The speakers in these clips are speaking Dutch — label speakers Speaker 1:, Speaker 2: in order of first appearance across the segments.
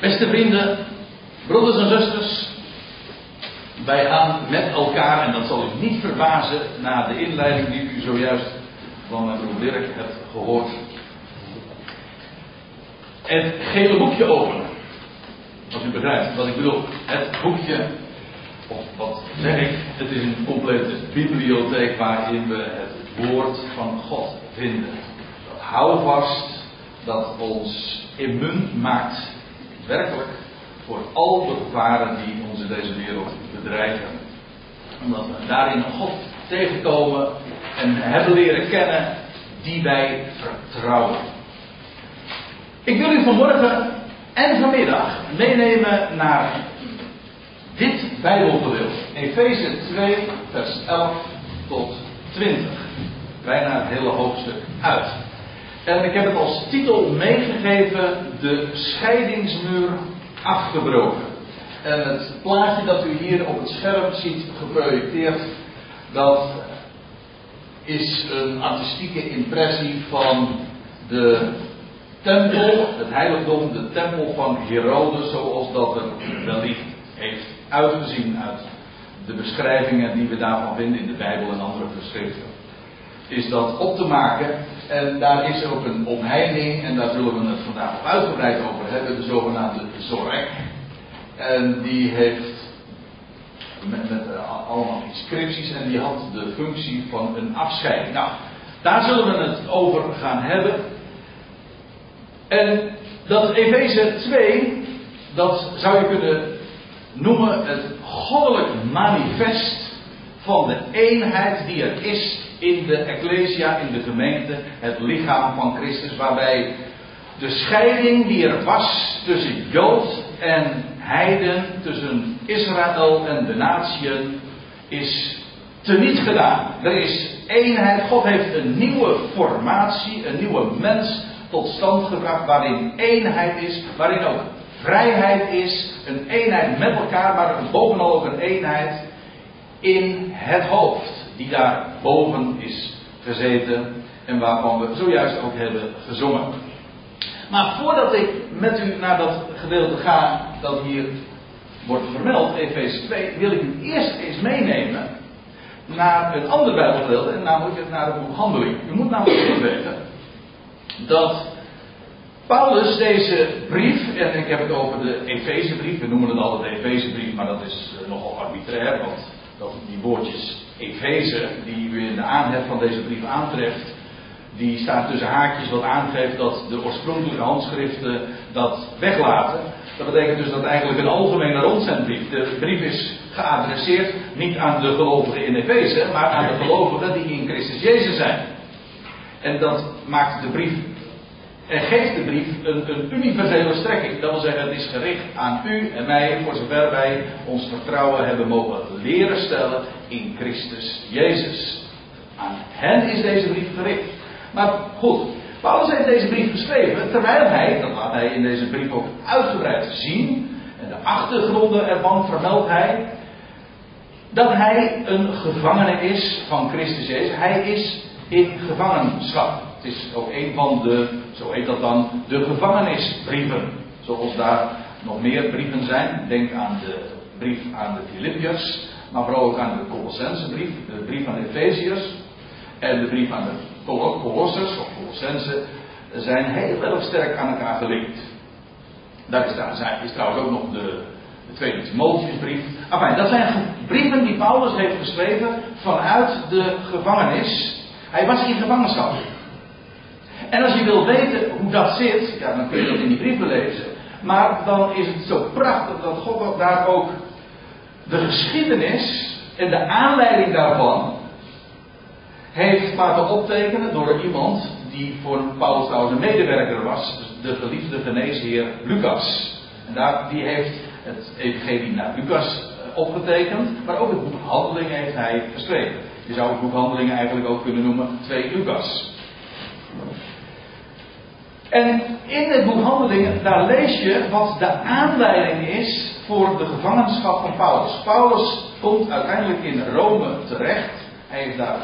Speaker 1: Beste vrienden, broeders en zusters, wij gaan met elkaar, en dat zal u niet verbazen na de inleiding die u zojuist van mijn broer Dirk hebt gehoord, het gele boekje openen. Als u begrijpt wat ik bedoel. Het boekje, of wat zeg ik, het is een complete bibliotheek waarin we het woord van God vinden. Dat houvast dat ons immuun maakt werkelijk voor al de gevaren die ons in deze wereld bedreigen. Omdat we daarin een God tegenkomen en hebben leren kennen die wij vertrouwen. Ik wil u vanmorgen en vanmiddag meenemen naar dit Bijbelgedeelte. Efeze 2, vers 11 tot 20. Bijna het hele hoofdstuk uit. En ik heb het als titel meegegeven: De scheidingsmuur afgebroken. En het plaatje dat u hier op het scherm ziet geprojecteerd, dat is een artistieke impressie van de tempel, het heiligdom, de tempel van Herodes, zoals dat er wellicht heeft uitgezien uit de beschrijvingen die we daarvan vinden in de Bijbel en andere geschriften. Is dat op te maken en daar is ook een omheining, en daar zullen we het vandaag uitgebreid over hebben, de zogenaamde Zorek. En die heeft met, met uh, allemaal inscripties en die had de functie van een afscheiding. Nou, daar zullen we het over gaan hebben. En dat Efeze 2, dat zou je kunnen noemen het goddelijk manifest van de eenheid die er is in de Ecclesia, in de gemeente, het lichaam van Christus, waarbij de scheiding die er was tussen Jood en Heiden, tussen Israël en de natieën, is teniet gedaan. Er is eenheid, God heeft een nieuwe formatie, een nieuwe mens tot stand gebracht waarin eenheid is, waarin ook vrijheid is, een eenheid met elkaar, maar bovenal ook een eenheid in het hoofd, die daar boven is gezeten en waarvan we zojuist ook hebben gezongen. Maar voordat ik met u naar dat gedeelte ga dat hier wordt vermeld, Efeze 2, wil ik u eerst eens meenemen naar een ander Bijbelgedeelte, en namelijk naar het boek Handeling. U moet namelijk goed weten dat Paulus deze brief, en ik heb het over de Efezebrief, we noemen het altijd de Efezebrief, maar dat is eh, nogal arbitrair, want dat die woordjes Efeze, die u in de aanhef van deze brief aantreft, die staat tussen haakjes wat aangeeft dat de oorspronkelijke handschriften dat weglaten. Dat betekent dus dat eigenlijk een algemene rondzendbrief. De brief is geadresseerd niet aan de gelovigen in Efeze, maar aan de gelovigen die in Christus Jezus zijn. En dat maakt de brief en geeft de brief een, universele strekking. Dat wil zeggen, het is gericht aan u en mij, voor zover wij ons vertrouwen hebben mogen leren stellen in Christus Jezus. Aan hen is deze brief gericht. Maar goed, Paulus heeft deze brief geschreven terwijl hij, dat laat hij in deze brief ook uitgebreid zien, en de achtergronden ervan vermeldt hij, dat hij een gevangene is van Christus Jezus. Hij is in gevangenschap. Het is ook een van de, zo heet dat dan, de gevangenisbrieven. Zoals daar nog meer brieven zijn. Denk aan de brief aan de Filippiërs, maar vooral ook aan de Colossensebrief, de brief aan de Efeziërs en de brief aan de Colossers of Colossense zijn heel erg sterk aan elkaar gelinkt. Daar is, is trouwens ook nog de, de Tweede Timotheusbrief. Enfin, dat zijn brieven die Paulus heeft geschreven vanuit de gevangenis. Hij was in gevangenschap. En als je wil weten hoe dat zit, ja, dan kun je dat in die brieven lezen. Maar dan is het zo prachtig dat God daar ook de geschiedenis en de aanleiding daarvan heeft laten optekenen door iemand die voor Paulus trouwens een medewerker was, de geliefde geneesheer Lucas. En daar, die heeft het evangelie naar Lucas eh, opgetekend, maar ook het boek Handelingen heeft hij geschreven. Je zou het boek Handelingen eigenlijk ook kunnen noemen 2 Lucas. En in het boek Handelingen, daar lees je wat de aanleiding is voor de gevangenschap van Paulus. Paulus komt uiteindelijk in Rome terecht. Hij heeft daar,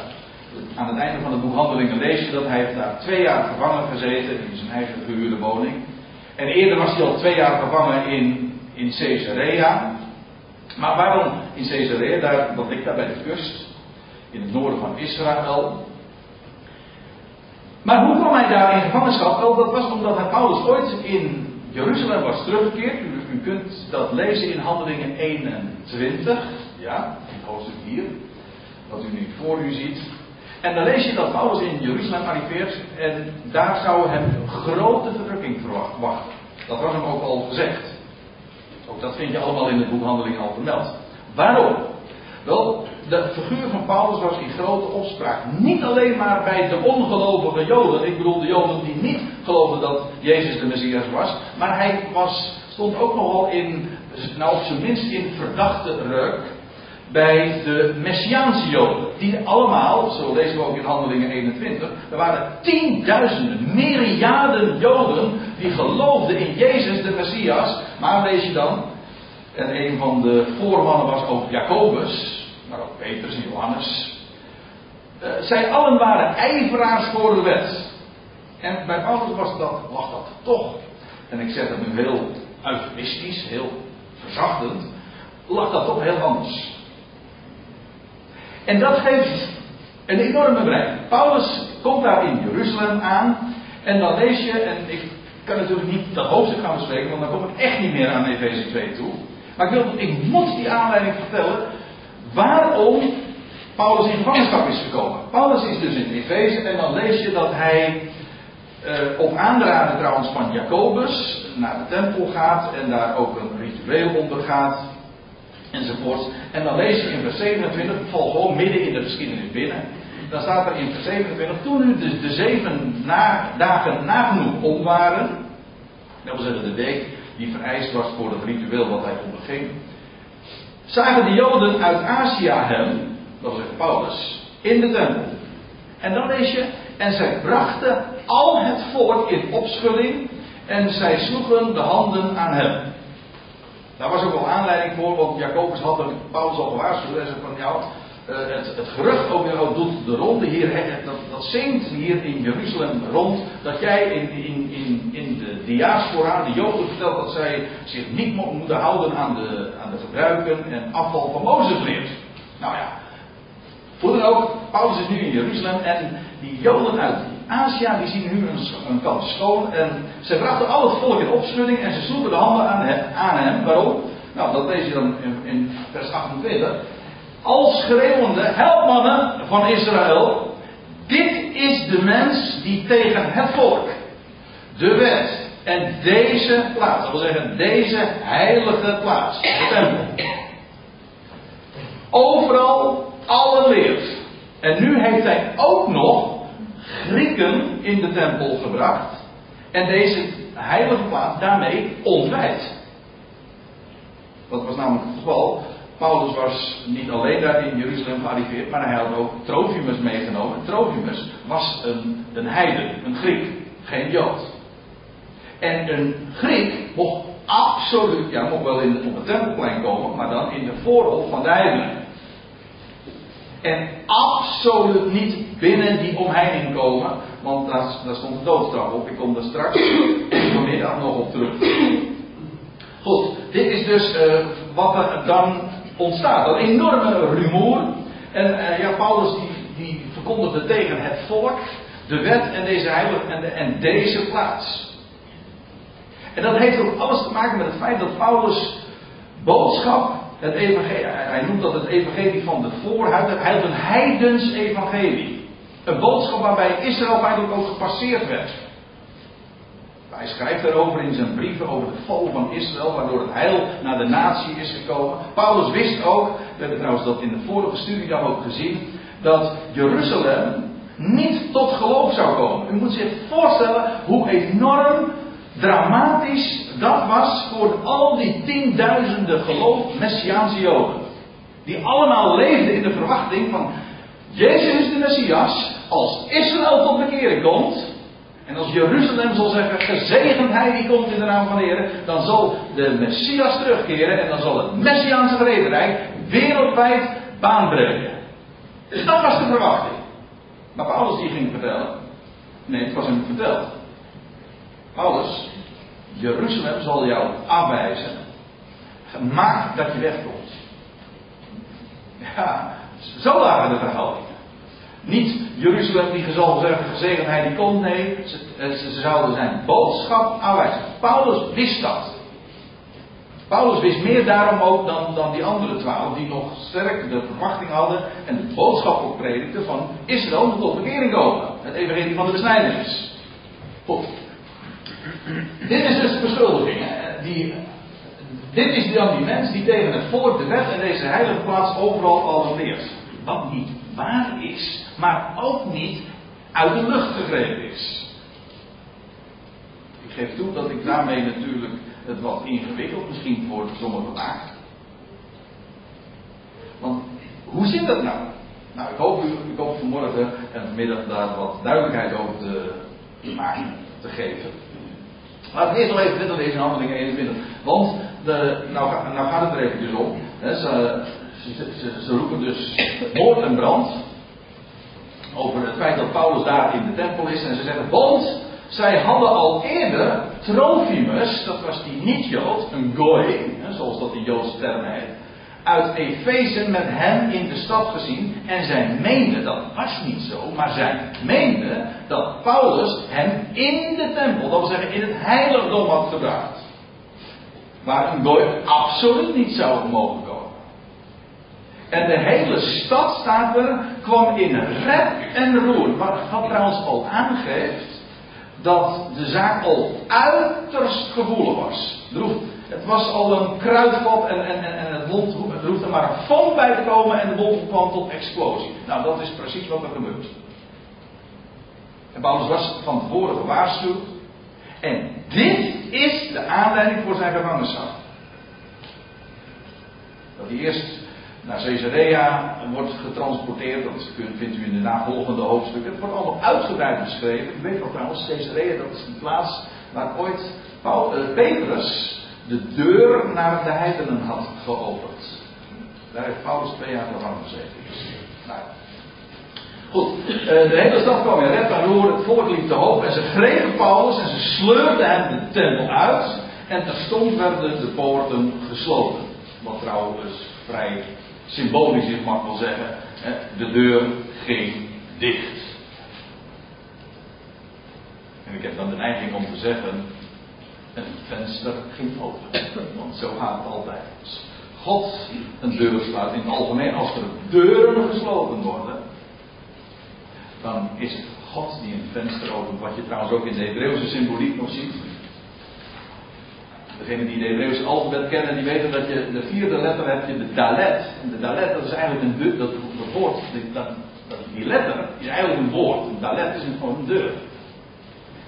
Speaker 1: aan het einde van het boek Handelingen lees je dat hij heeft daar twee jaar gevangen gezeten in zijn eigen gehuurde woning. En eerder was hij al twee jaar gevangen in, in Caesarea. Maar waarom in Caesarea? Daar, dat ligt daar bij de kust. In het noorden van Israël. Maar hoe kwam hij daar in gevangenschap? Wel, dat was omdat hij Paulus ooit in Jeruzalem was teruggekeerd. U, kunt dat lezen in Handelingen 21. Ja, in hoofdstuk 4. Wat u nu voor u ziet. En dan lees je dat Paulus in Jeruzalem arriveert. En daar zou hem grote verdrukking verwachten. Dat was hem ook al gezegd. Ook dat vind je allemaal in het boek Handelingen al vermeld. Waarom? Wel, de figuur van Paulus was in grote opspraak. Niet alleen maar bij de ongelovige Joden. Ik bedoel de Joden die niet geloofden dat Jezus de Messias was. Maar hij was, stond ook nogal in, nou op zijn minst in verdachte reuk. Bij de Messiaanse Joden. Die allemaal, zo lezen we ook in Handelingen 21. Er waren tienduizenden, myriaden Joden. die geloofden in Jezus de Messias. Maar lees je dan. En een van de voormannen was ook Jacobus maar ook Petrus en Johannes. Uh, zij allen waren ijveraars voor de wet. En bij Paulus was dat, lag dat toch, en ik zeg het nu heel eufemistisch, heel verzachtend, lag dat toch heel anders. En dat geeft een enorme bereik. Paulus komt daar in Jeruzalem aan. En dan lees je, en ik kan natuurlijk niet dat hoofdstuk gaan bespreken, want dan kom ik echt niet meer aan Efeze 2 toe. Maar ik, wil, ik moet die aanleiding vertellen, waarom Paulus in gevangenschap is gekomen. Paulus is dus in Efeze en dan lees je dat hij uh, op aanraden trouwens van Jacobus naar de tempel gaat en daar ook een ritueel ondergaat enzovoort. En dan lees je in vers 27, ik gewoon midden in de geschiedenis binnen. Dan staat er in vers 27, toen nu de, de zeven na, dagen nagenoeg om waren, dat wil zeggen de week die vereist was voor het ritueel wat hij onderging, zagen de Joden uit Azië hem, dat was Paulus, in de tempel. En dan lees je, en zij brachten al het volk in opschudding en zij sloegen de handen aan hem. Daar was ook wel aanleiding voor, want Jacobus had Paulus al gewaarschuwd. En zei van, ja, uh, het, het, gerucht jou doet de ronde hier, dat, dat zingt hier in Jeruzalem rond, dat jij in, in, in, in de diaspora, de Joden vertelt dat zij zich niet moeten houden aan de, aan de gebruiken en afval van Mozes leert. Nou ja, hoe dan ook, Paulus is nu in Jeruzalem en die Joden uit Azië, die zien nu een, een schoon en ze brachten al het volk in opschudding en ze sloegen de handen aan. Aan hem. Waarom? Nou, dat lees je dan in, in vers 28 als schreeuwende helpmannen van Israël. Dit is de mens die tegen het volk, de wet en deze plaats, dat wil zeggen deze heilige plaats, de tempel, overal alle leert. En nu heeft hij ook nog Grieken in de tempel gebracht en deze heilige plaats daarmee ontwijd. Dat was namelijk het geval Paulus was niet alleen daar in Jeruzalem gearriveerd, maar hij had ook Trofimus meegenomen. Trofimus was een, een heiden, een Griek, geen Jood. En een Griek mocht absoluut, ja, mocht wel in, op het tempelplein komen, maar dan in de voorhof van de heidenen. En absoluut niet binnen die omheining komen, want daar, daar stond de doodstraf op. Ik kom daar straks vanmiddag nog op terug. Goed, dit is dus uh, wat er dan ontstaat. Een enorme rumoer. En uh, ja, Paulus die, die verkondigde tegen het volk de wet en deze heilige en, en deze plaats. En dat heeft ook alles te maken met het feit dat Paulus boodschap, het evangelie, hij noemt dat het evangelie van de voorhuid, hij had een heidens evangelie. Een boodschap waarbij Israël feitelijk ook gepasseerd werd. Hij schrijft daarover in zijn brieven over de val van Israël, waardoor het heil naar de natie is gekomen. Paulus wist ook, we hebben trouwens dat in de vorige studie dan ook gezien, dat Jeruzalem niet tot geloof zou komen. U moet zich voorstellen hoe enorm dramatisch dat was voor al die tienduizenden geloof Messiaanse Joden. Die allemaal leefden in de verwachting van Jezus is de Messias. Als Israël tot bekering komt, en als Jeruzalem zal zeggen, gezegend hij die komt in de naam van de Heer, dan zal de Messias terugkeren en dan zal het Messiaanse vrederijk wereldwijd baanbreken. Dus dat was de verwachting. Maar Paulus die ging vertellen. Nee, het was hem verteld. Paulus, Jeruzalem zal jou afwijzen. Maak dat je wegkomt. Ja, zo waren de verhoudingen. Niet Jeruzalem die zal zeggen gezegendheid die komt. Nee, ze, eh, ze, zouden zijn boodschap aanwijzen. Paulus wist dat. Paulus wist meer daarom ook dan, dan die andere twaalf, die nog sterk de verwachting hadden en de boodschap ook predikten van Israël moet tot bekering komen. Het evangelie van de besnijdenis. Dit is dus de beschuldiging. Die, dit is dan die mens die tegen het volk de wet en deze heilige plaats overal al leert. Wat niet waar is, maar ook niet uit de lucht gegrepen is. Ik geef toe dat ik daarmee natuurlijk het wat ingewikkeld misschien voor sommigen maak. Want hoe zit dat nou? Nou, ik hoop, ik hoop vanmorgen en vanmiddag daar wat duidelijkheid over te, maken, te geven. Laten we eerst nog even verder lezen in handelingen 21. Want de, nou, nou gaat het er even dus om. Hè, ze, ze, roepen dus moord en brand. Over het feit dat Paulus daar in de tempel is. En ze zeggen, want zij hadden al eerder Trofimus, dat was die niet-Jood, een goy, zoals dat in Joodse termen heet, uit Efeze met hem in de stad gezien. En zij meenden, dat was niet zo, maar zij meenden dat Paulus hem in de tempel, dat wil zeggen in het heiligdom had gebracht. Waar een goy absoluut niet zou mogen. En de hele stad, staat er, kwam in rep en roer. Wat, wat trouwens al aangeeft dat de zaak al uiterst gevoelig was. Het was al een kruidvat en, en, en, en het, er maar een vonk bij te komen en de bom kwam tot explosie. Nou, dat is precies wat er gebeurt. En Paulus was van tevoren gewaarschuwd. En dit is de aanleiding voor zijn gevangenschap. Dat hij eerst naar Caesarea wordt getransporteerd. Dat vindt u in de navolgende hoofdstukken. Het wordt allemaal uitgebreid beschreven. U weet nog trouwens, Caesarea dat is de plaats waar ooit uh, Petrus de deur naar de heidenen had geopend. Daar heeft Paulus twee jaar gevangen gezeten. Nou. Goed, uh, de hele stad kwam in red en roer, het volk te hoog en ze grepen Paulus en ze sleurden hem de tempel uit. En terstond werden de poorten gesloten. Wat trouwens vrij symbolisch is, mag ik wel zeggen. De deur ging dicht. En ik heb dan de neiging om te zeggen, een venster ging open. Want zo gaat het altijd. God een deur sluit in het algemeen, als er deuren gesloten worden, dan is het God die een venster opent. Wat je trouwens ook in de Hebreeuwse symboliek nog ziet. Degenen die de Hebreeuwse alfabet kennen, die weten dat je de vierde letter hebt, je de dalet. En de dalet, dat is eigenlijk een deur, dat, woord, dat, die letter is eigenlijk een woord. Een dalet is gewoon een deur.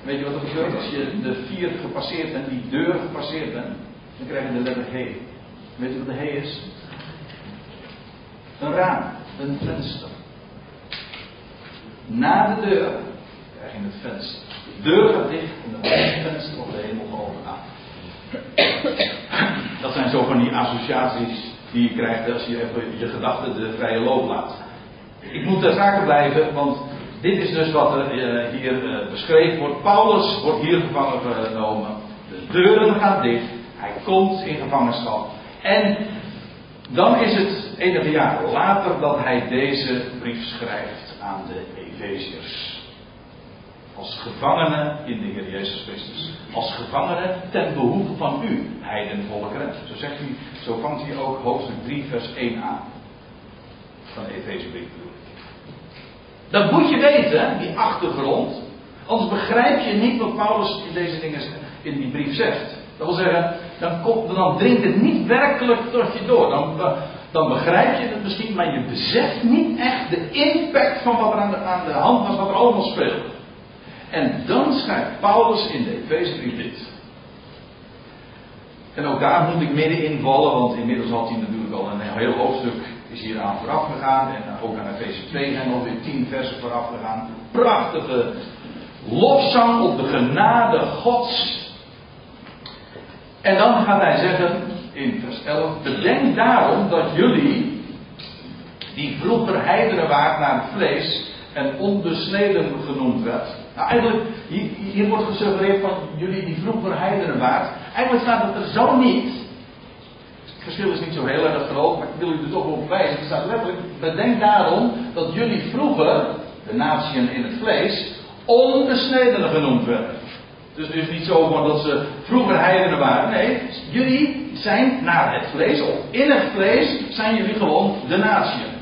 Speaker 1: Weet je wat er gebeurt als je de vier gepasseerd bent, die deur gepasseerd bent? Dan krijg je de letter G. Weet je wat de H is? Een raam, een venster. Na de deur krijg je het venster. De deur gaat dicht en dan wordt het venster op de hemel geopend. Dat zijn zo van die associaties die je krijgt als je even je gedachten de vrije loop laat. Ik moet ter zake blijven, want dit is dus wat er uh, hier uh, beschreven wordt. Paulus wordt hier gevangen genomen. De deuren gaan dicht. Hij komt in gevangenschap. En dan is het enige jaar later dat hij deze brief schrijft aan de Efeziërs. Als gevangene in de Heer Jezus Christus. Als gevangene ten behoeve van u, heidenvolkeren. Zo zegt hij, zo vangt hij ook hoofdstuk 3 vers 1 aan. Van de Efezebrief bedoel Dat moet je weten, die achtergrond. Anders begrijp je niet wat Paulus in deze dingen in die brief zegt. Dat wil zeggen, dan, komt, dan dringt het niet werkelijk tot je door. Dan, dan begrijp je het misschien, maar je beseft niet echt de impact van wat er aan de, aan de hand was, wat er allemaal speelt. En dan schrijft Paulus in de Efezebrief dit. En ook daar moet ik midden invallen, want inmiddels had hij natuurlijk al een heel hoofdstuk is hier aan vooraf gegaan. En ook aan Efeze 2 zijn alweer tien versen vooraf gegaan. Prachtige lofzang op de genade Gods. En dan gaat hij zeggen in vers 11: Bedenk daarom dat jullie, die vroeger heidenen waren naar het vlees en onbesneden genoemd werd, Nou, eigenlijk, hier, wordt gesuggereerd van jullie die vroeger heidenen waard. Eigenlijk staat het er zo niet. Het verschil is niet zo heel erg groot, maar ik wil u er toch op wijzen. Het staat letterlijk, bedenk daarom dat jullie vroeger, de natieën in het vlees, onbesnedenen genoemd werden. Dus het is niet zo van dat ze vroeger heidenen waren. Nee, jullie zijn naar het vlees, of in het vlees, zijn jullie gewoon de natieën.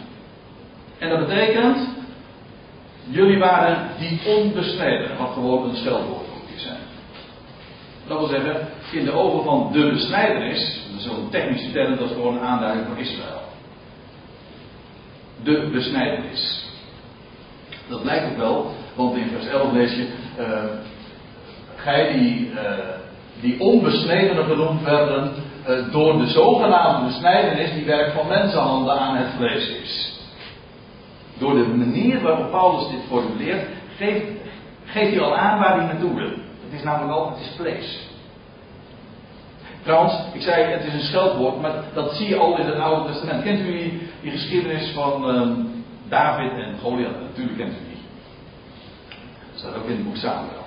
Speaker 1: En dat betekent, jullie waren die onbesneden, wat gewoon een scheldwoord moet zijn. Dat wil zeggen, in de ogen van de besnijdenis, zo'n technische term, dat is gewoon een aanduiding van Israël. De besnijdenis. Dat lijkt ook wel, want in vers 11 lees je, uh, gij die, uh, die onbesnedenen genoemd werden, uh, door de zogenaamde besnijdenis die werk van mensenhanden aan het vlees is. Door de manier waarop Paulus dit formuleert, geeft, geeft hij al aan waar hij naartoe wil. Het is namelijk al, het is vlees. Trouwens, ik zei het is een scheldwoord, maar dat zie je al in het Oude Testament. Kent u die, geschiedenis van um, David en Goliath? Natuurlijk kent u die. Dat staat ook in het boek Samuel.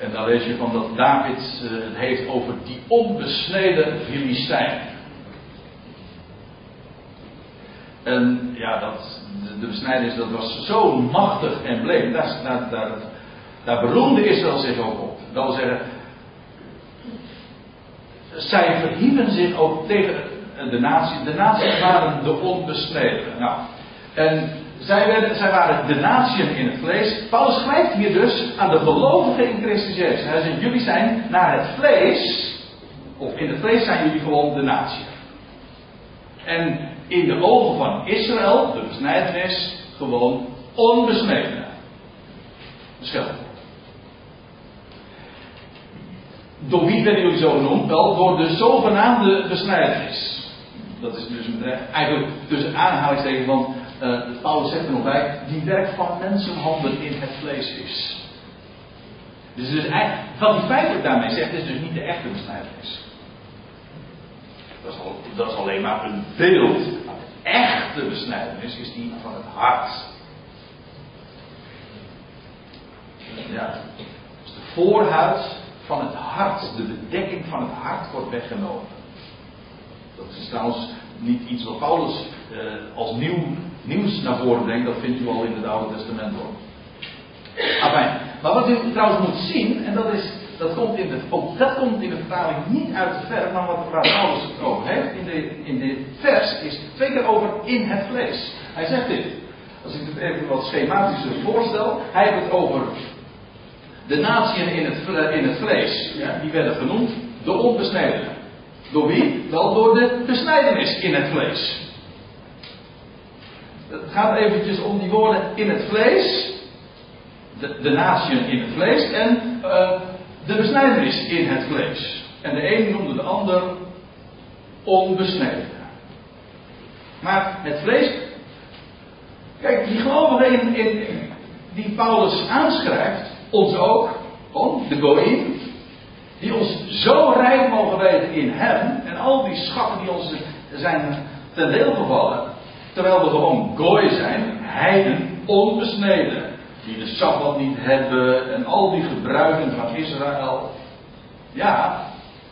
Speaker 1: En dan lees je van dat David uh, het heeft over die onbesneden Filistijn. En ja, dat, de, de besnijdenis dat was zo machtig en bleek. Daar, daar, daar, daar beroemde Israël zich ook op. Dat wil zeggen, zij verhieven zich ook tegen de natie. De naties waren de onbesneden. Nou, en zij, werden, zij waren de natieën in het vlees. Paulus schrijft hier dus aan de gelovigen in Christus Jezus. Hij zegt, jullie zijn naar het vlees, of in het vlees zijn jullie gewoon de natie. En in de ogen van Israël, de besnijdenis, gewoon onbesneden. Scheld. Door wie werden jullie zo genoemd? Wel, door de zogenaamde besnijdenis. Dat is dus eigenlijk tussen aanhalingstekens, want uh, Paulus zegt er nog bij, die werk van mensenhanden in het vlees is. Dus, dus eigenlijk, wat hij feitelijk daarmee zegt, is dus niet de echte besnijdenis. Dat is, al, dat is alleen maar een beeld. Echte besnijdenis is die van het hart. Ja, dus de voorhuid van het hart, de bedekking van het hart wordt weggenomen. Dat is trouwens niet iets wat Paulus eh, als nieuw, nieuws naar voren brengt, dat vindt u al in het Oude Testament hoor. Enfin, maar wat u trouwens moet zien, en dat is, dat komt in de, dat komt in de vertaling niet uit de verf, maar wat, waar Paulus het over heeft in, de, in dit vers, is twee keer over in het vlees. Hij zegt dit, als ik het even wat schematischer voorstel, hij heeft het over de natieën in het, in het vlees, ja, die werden genoemd de onbesnedenen. Door wie? Wel door de besnijdenis in het vlees. Het gaat eventjes om die woorden in het vlees, de, de in het vlees en uh, de besnijdenis in het vlees. En de een noemde de ander onbesneden. Maar het vlees. Kijk, die gelovigen in, in, die Paulus aanschrijft, ons ook, gewoon, de Goïm, die ons zo rijk mogen weten in Hem en al die schatten die ons zijn ten deel gevallen, terwijl we gewoon gooi zijn, heiden, onbesneden, die de Sabbat niet hebben en al die gebruiken van Israël. Ja,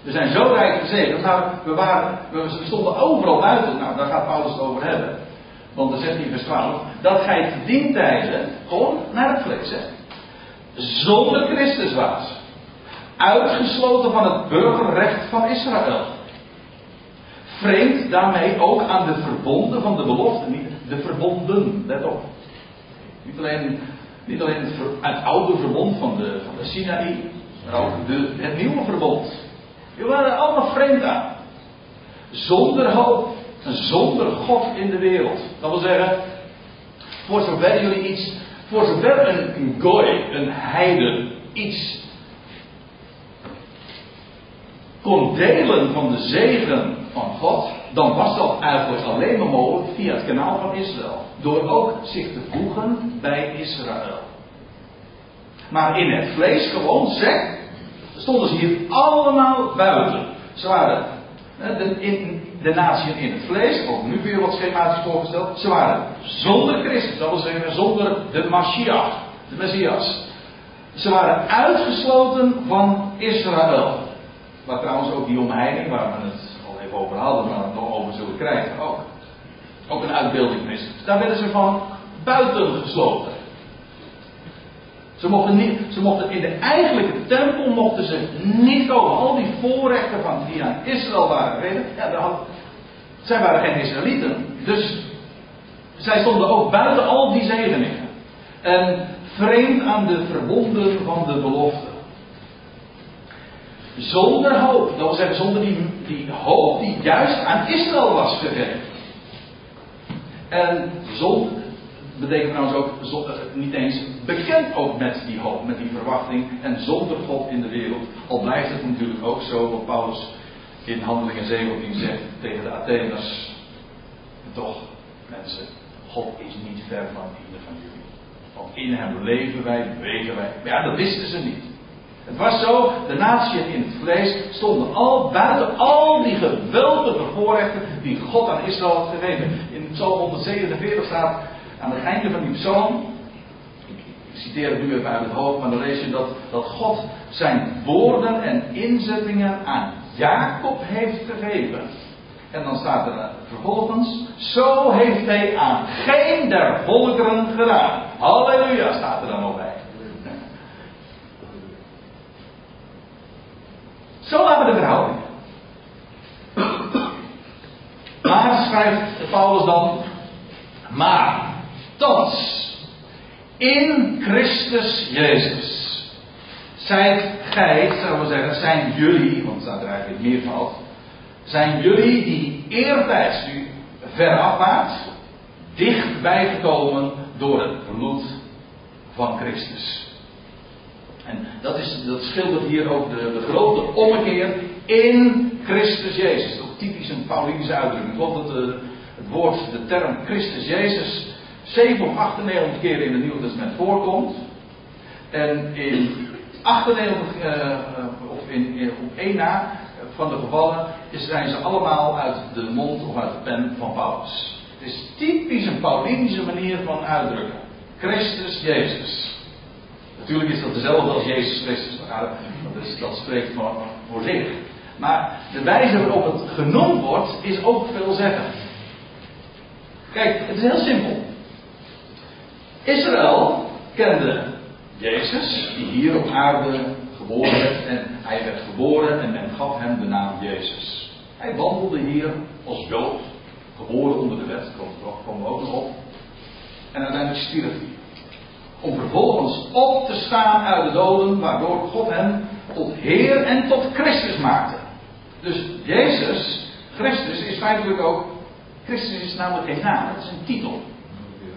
Speaker 1: we zijn zo rijk gezegend, maar we, waren, we stonden overal buiten, nou daar gaat Paulus het over hebben. Want dan zegt hij vers 12, dat gij te dien gewoon naar het vlees, hè, zonder Christus was. Uitgesloten van het burgerrecht van Israël. Vreemd daarmee ook aan de verbonden van de belofte. Niet de verbonden, let op. Niet alleen, niet alleen het, oude verbond van de, van de Sinaï, maar ook het nieuwe verbond. Die waren allemaal vreemd aan. Zonder hoop zonder God in de wereld. Dat wil zeggen, voor zover jullie iets voor zover een, een goy, een heiden, iets kon delen van de zegen van God, dan was dat eigenlijk alleen maar mogelijk via het kanaal van Israël. Door ook zich te voegen bij Israël. Maar in het vlees, gewoon zeg, stonden ze hier allemaal buiten. Ze waren de, in, de in het vlees, ook nu weer wat schematisch voorgesteld, ze waren zonder Christus, dat wil zeggen zonder de Mashiach, de Messias. Ze waren uitgesloten van Israël. Waar trouwens ook die omheining, waar het over hadden, maar het nog over zullen krijgen ook. Ook een uitbeelding is. Daar werden ze van buiten gesloten. Ze mochten, niet, ze mochten in de eigenlijke tempel mochten ze niet komen. Al die voorrechten van die aan Israël waren gegeven. Ja, had, zij waren geen Israëlieten. Dus zij stonden ook buiten al die zegeningen. En vreemd aan de verbonden van de belofte. Zonder hoop. Dat wil zeggen, zonder die, die hoop die juist aan Israël was gegeven. En zonder, betekent trouwens ook eh, niet eens bekend ook met die hoop, met die verwachting en zonder God in de wereld. Al blijft het natuurlijk ook zo wat Paulus in Handelingen 17 zegt tegen de Atheners. Toch, mensen, God is niet ver van ieder van jullie. Want in hem leven wij, bewegen wij. Maar ja, dat wisten ze niet. Het was zo, de natie in het vlees stonden al buiten al die geweldige voorrechten die God aan Israël had gegeven. In Psalm 147 staat aan het einde van die psalm, ik, citeer het nu even uit het hoofd, maar dan lees je dat, dat God zijn woorden en inzettingen aan Jacob heeft gegeven. En dan staat er vervolgens, zo heeft hij aan geen der volkeren gedaan. Halleluja, staat er dan nog bij. Zo laten de verhouding. Maar schrijft Paulus dan, maar Thans, in Christus Jezus, zijt gij, zou we zeggen, zijn jullie, want er staat er eigenlijk meer van, zijn jullie die eertijds u veraf dichtbij gekomen door het bloed van Christus. En dat, is, dat schildert hier ook de, de grote ommekeer in Christus Jezus. Dat is typisch een Paulinische uitdrukking. Ik geloof dat de, het woord, de term Christus Jezus 7 of 98 keer in het Nieuwe Testament voorkomt. En in 98, uh, eh, of in, in, op één na van de gevallen, zijn ze allemaal uit de mond of uit de pen van Paulus. Het is typisch een Paulinische manier van uitdrukken. Christus Jezus. Natuurlijk is dat dezelfde als Jezus Christus. Dat, is, dat spreekt voor, voor zich. Maar de wijze waarop het genoemd wordt, is ook veelzeggend. Kijk, het is heel simpel. Israël kende Jezus, die hier op aarde geboren werd. En hij werd geboren en men gaf hem de naam Jezus. Hij wandelde hier als Jood, geboren onder de wet, daar komen we ook nog op. En uiteindelijk stierf hij. Om vervolgens op te staan uit de doden, waardoor God hem tot Heer en tot Christus maakte. Dus Jezus, Christus, is feitelijk ook. Christus is namelijk geen naam, het is een titel.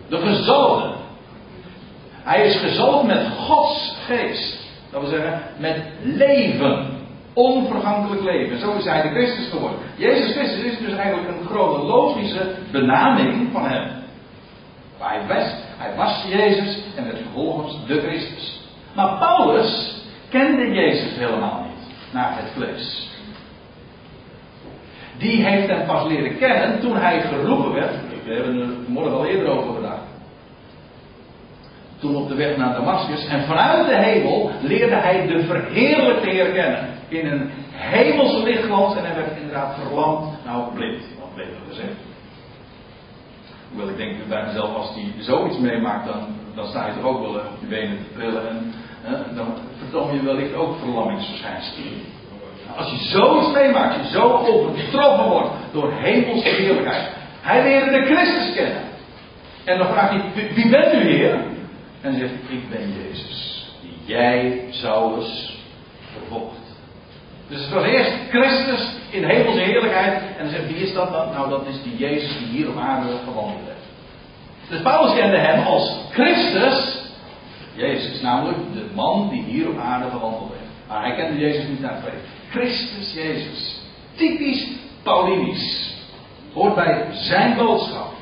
Speaker 1: De gezalde. Hij is gezalfd met Gods geest. Dat wil zeggen, met leven. Onvergankelijk leven. Zo is hij de Christus geworden. Jezus Christus is dus eigenlijk een chronologische benaming van hem. Hij was, hij was Jezus en werd vervolgens de Christus. Maar Paulus kende Jezus helemaal niet. Naar het vlees. Die heeft hem pas leren kennen toen hij geroepen werd. We hebben er morgen al eerder over gedaan toen op de weg naar Damascus. En vanuit de hemel leerde hij de verheerlijkte Heer kennen. In een hemelse lichtglans en hij werd inderdaad verlamd. Nou, blind, wat beter gezegd. Hoewel ik denk bij mezelf, als hij zoiets meemaakt, dan, dan sta je toch ook wel op je benen te trillen. En dan vertoon je wellicht ook verlammingsverschijnselen. Als je zoiets meemaakt, je zo overtroffen wordt door hemelse heerlijkheid. Hij leerde de Christus kennen. En dan vraagt hij, wie bent u Heer? En zegt, ik ben Jezus, die jij, Saulus, vervolgt. Dus het was eerst Christus in hemelse heerlijkheid. En dan zegt, wie is dat dan? Nou, dat is die Jezus die hier op aarde gewandeld heeft. Dus Paulus kende hem als Christus, Jezus, namelijk de man die hier op aarde gewandeld heeft. Maar hij kende Jezus niet naar het Christus Jezus. Typisch Paulinisch. Hoort bij zijn boodschap.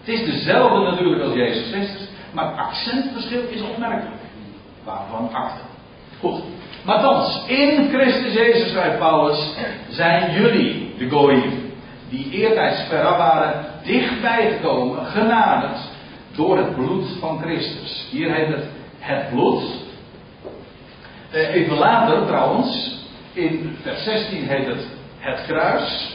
Speaker 1: Het is dezelfde natuurlijk als Jezus Christus. Maar het accentverschil is opmerkelijk. Waarvan achter. Goed. Maar thans, in Christus Jezus, schrijft Paulus, zijn jullie, de Goïm, die eertijds veraf waren, dichtbij gekomen, genaderd, door het bloed van Christus. Hier heet het het bloed. even later trouwens, in vers 16 heet het het kruis.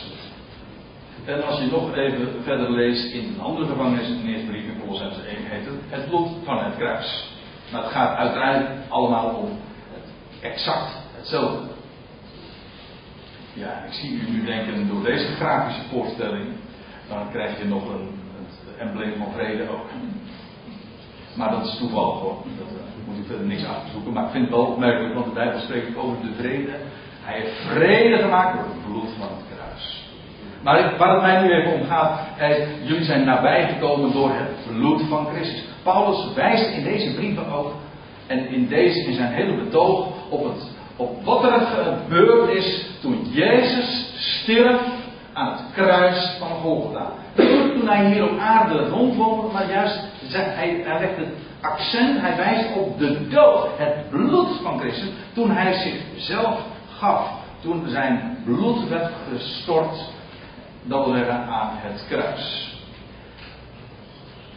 Speaker 1: En als je nog even verder leest in een andere gevangenisbrief in Colossense 1 heet het het bloed van het kruis. Maar het gaat uiteindelijk allemaal om exact hetzelfde. Ja, ik zie u nu denken door deze grafische voorstelling, dan krijg je nog een, embleem van vrede ook. Maar dat is toevallig hoor. Dat uh, moet ik verder niks achterzoeken. Maar ik vind het wel opmerkelijk, want de Bijbel spreekt over de vrede. Hij heeft vrede gemaakt door het bloed van het kruis. Maar waar het mij nu even om gaat, jullie zijn nabijgekomen door het bloed van Christus. Paulus wijst in deze brieven ook, en in, deze, in zijn hele betoog, op, het, op wat er gebeurd is toen Jezus stierf aan het kruis van Golgotha. Toen hij hier op aarde rondwandelde, maar juist hij, hij legt het accent, hij wijst op de dood, het bloed van Christus, toen hij zichzelf gaf. Toen zijn bloed werd gestort, dat wil zeggen aan het kruis.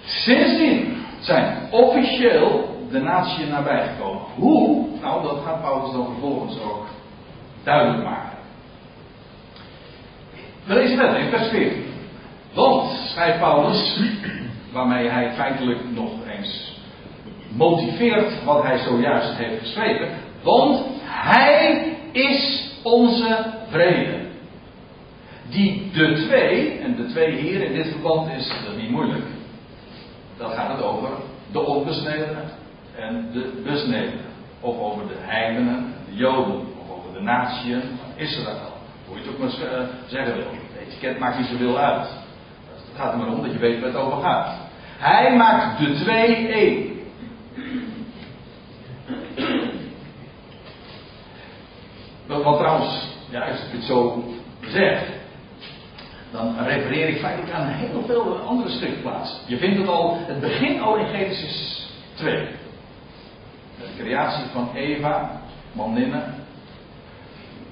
Speaker 1: Sindsdien zijn officieel de natie nabijgekomen. Hoe? Nou, dat gaat Paulus dan vervolgens ook duidelijk maken. We lezen verder in vers 14. Want, schrijft Paulus, waarmee hij feitelijk nog eens motiveert wat hij zojuist heeft geschreven. Want hij is onze vrede. Die de twee, en de twee hier in dit verband is dat niet moeilijk. Dan gaat het over de onbesnedenen en de besnedenen. Of over de heidenen, de joden, of over de natieën Israël. Hoe je het ook maar eh, zeggen wil. Het etiket maakt niet zoveel uit. Het gaat er maar om dat je weet waar het over gaat. Hij maakt de twee één. Wat trouwens, ja, als ik het zo zeg, dan refereer ik feitelijk aan heel veel andere schriftplaatsen. Je vindt het al, het begint al in Genesis 2. De creatie van Eva, maninne.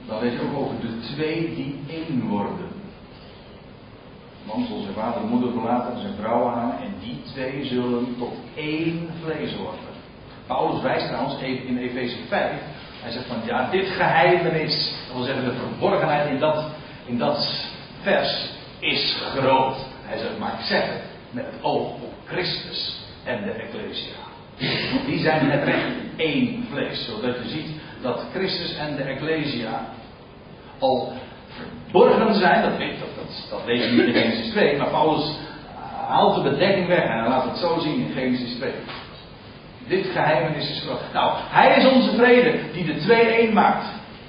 Speaker 1: Dan lees je ook over de twee die één worden. Man zal zijn vader en moeder verlaten en zijn vrouw aan en die twee zullen tot één vlees worden. Paulus wijst trouwens in Efeze 5. Hij zegt van ja, dit geheimenis, dat wil zeggen de verborgenheid in dat, in dat vers, is groot. Hij zegt, maar ik zeg het met het oog op Christus en de Ecclesia. Die zijn met recht één vlees. Zodat je ziet dat Christus en de Ecclesia al verborgen zijn. Dat, weet, dat, dat, dat niet in Genesis 2. Maar Paulus haalt de bedekking weg en laat het zo zien in Genesis 2. Dit geheimenis is groot. Nou, hij is onze vrede die de twee één maakt.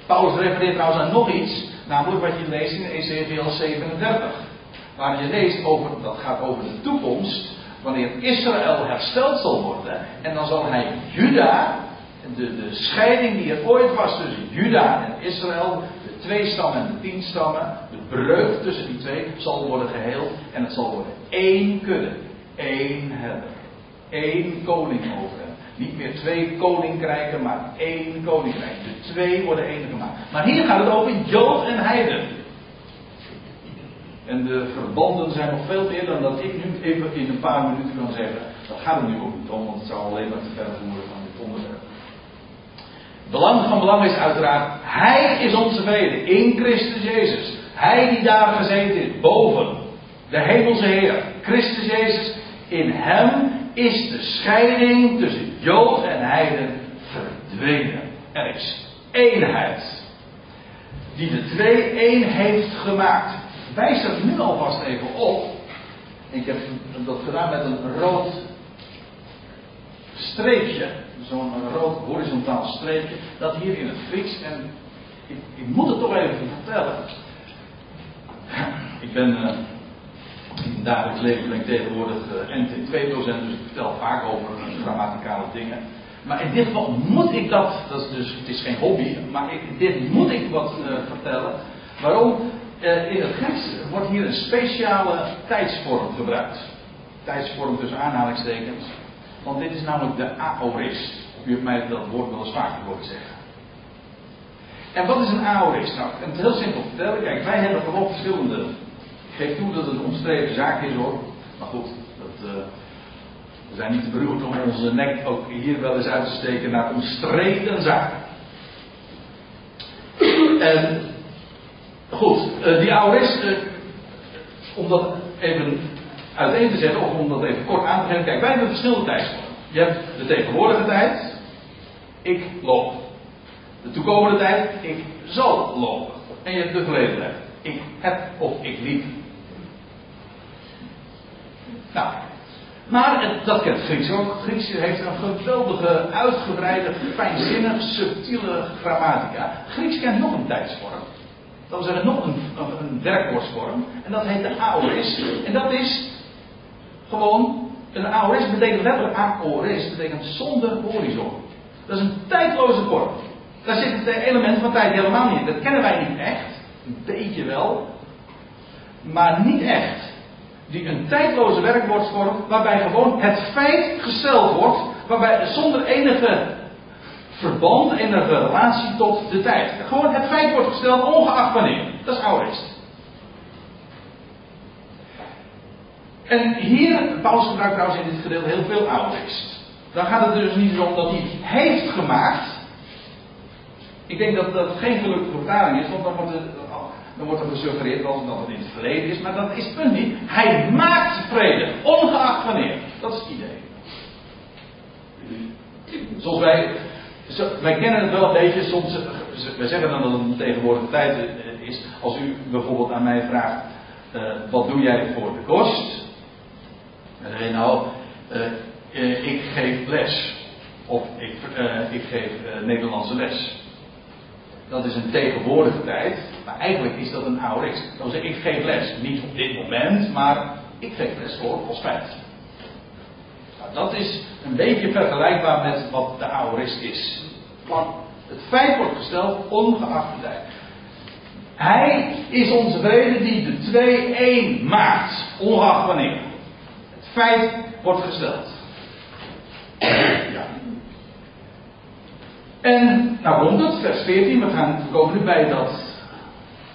Speaker 1: Paulus refereert trouwens aan nog iets. Namelijk wat je leest in Ezekiel 37. Waar je leest over, dat gaat over de toekomst. Wanneer Israël hersteld zal worden. En dan zal hij Juda, de, de scheiding die er ooit was tussen Juda en Israël. De twee stammen en de tien stammen. De breuk tussen die twee zal worden geheeld. En het zal worden één kudde. één herder. één koning over hem. Niet meer twee koninkrijken, maar één koninkrijk. De twee worden één gemaakt. Maar hier gaat het over Jood en Heiden. En de verbanden zijn nog veel meer dan dat ik nu even in een paar minuten kan zeggen. Dat gaat er nu ook niet om, want het zou alleen maar te ver voeren van dit onderwerp. Belang van belang is uiteraard, Hij is onze vrede in Christus Jezus. Hij die daar gezeten is, boven. De hemelse Heer, Christus Jezus. In Hem is de scheiding tussen Jood en Heiden verdwenen. Er is eenheid. Die de twee één heeft gemaakt. Wijs er nu alvast even op. Ik heb dat gedaan met een rood streepje. Zo'n rood horizontaal streepje. Dat hier in het Grieks. En ik, moet het toch even vertellen. Ik ben. Uh, in dagelijks leven ben ik tegenwoordig uh, NT2-docent, dus ik vertel vaak over grammaticale dingen. Maar in dit geval moet ik dat, dat is dus, het is geen hobby, maar ik, dit moet ik wat vertellen. Waarom? Uh, in het Grieks wordt hier een speciale tijdsvorm gebruikt. Tijdsvorm tussen aanhalingstekens. Want dit is namelijk de aorist. U hebt mij dat woord wel eens vaker horen zeggen. En wat is een aorist? Nou, kan het heel simpel vertellen. Kijk, wij hebben gewoon verschillende. Ik geef toe dat het een omstreden zaak is hoor. Maar goed, dat, uh, We zijn niet te beroerd om onze nek ook hier wel eens uit te steken naar omstreden zaken. En goed, eh, die aorist, eh, om dat even uiteen te zetten, of om dat even kort aan te geven. Kijk, wij hebben verschillende tijdsvormen. Je hebt de tegenwoordige tijd, ik loop. De toekomende tijd, ik zal lopen. En je hebt de verleden tijd, ik heb of ik liep. Nou, maar dat kent Grieks ook. Grieks heeft een geweldige, uitgebreide, fijnzinnig, subtiele grammatica. Grieks kent nog een tijdsvorm. Dat wil zeggen nog een, een, werkwoordsvorm. En dat heet de aorist. En dat is gewoon. Een aorist betekent letterlijk aorist, betekent zonder horizon. Dat is een tijdloze vorm. Daar zit het element van tijd helemaal niet in. Dat kennen wij niet echt. Een beetje wel. Maar niet echt die een tijdloze werkwoordsvorm, waarbij gewoon het feit gesteld wordt, waarbij zonder enige verband, enige relatie tot de tijd. Gewoon het feit wordt gesteld, ongeacht wanneer. Dat is aorist. En hier, Paulus gebruikt trouwens in dit gedeelte heel veel aorist. Dan gaat het dus niet om dat hij heeft gemaakt. Ik denk dat dat geen gelukkige vertaling is, want dan wordt het dan wordt er gesuggereerd dat het in het verleden is, maar dat is het punt niet. Hij maakt vrede, ongeacht wanneer. Dat is het idee. Zoals wij, wij kennen het wel een beetje, soms, wij zeggen dan dat het een tegenwoordige tijd is. Als u bijvoorbeeld aan mij vraagt, uh, wat doe jij voor de kost? Dan zeg je nou, ik geef les. Of ik, ik geef Nederlandse les. Dat is een tegenwoordige tijd. Maar eigenlijk is dat een aorist. Dat wil zeggen, ik geef les. Niet op dit moment, maar ik geef les voor als. Dat is een beetje vergelijkbaar met wat de aorist is. Het feit wordt gesteld ongeacht de tijd. Hij is onze vrede die de twee één maakt. Ongeacht wanneer. Het feit wordt gesteld. Ja. En nou komt het, vers 14. We, gaan, we komen nu bij dat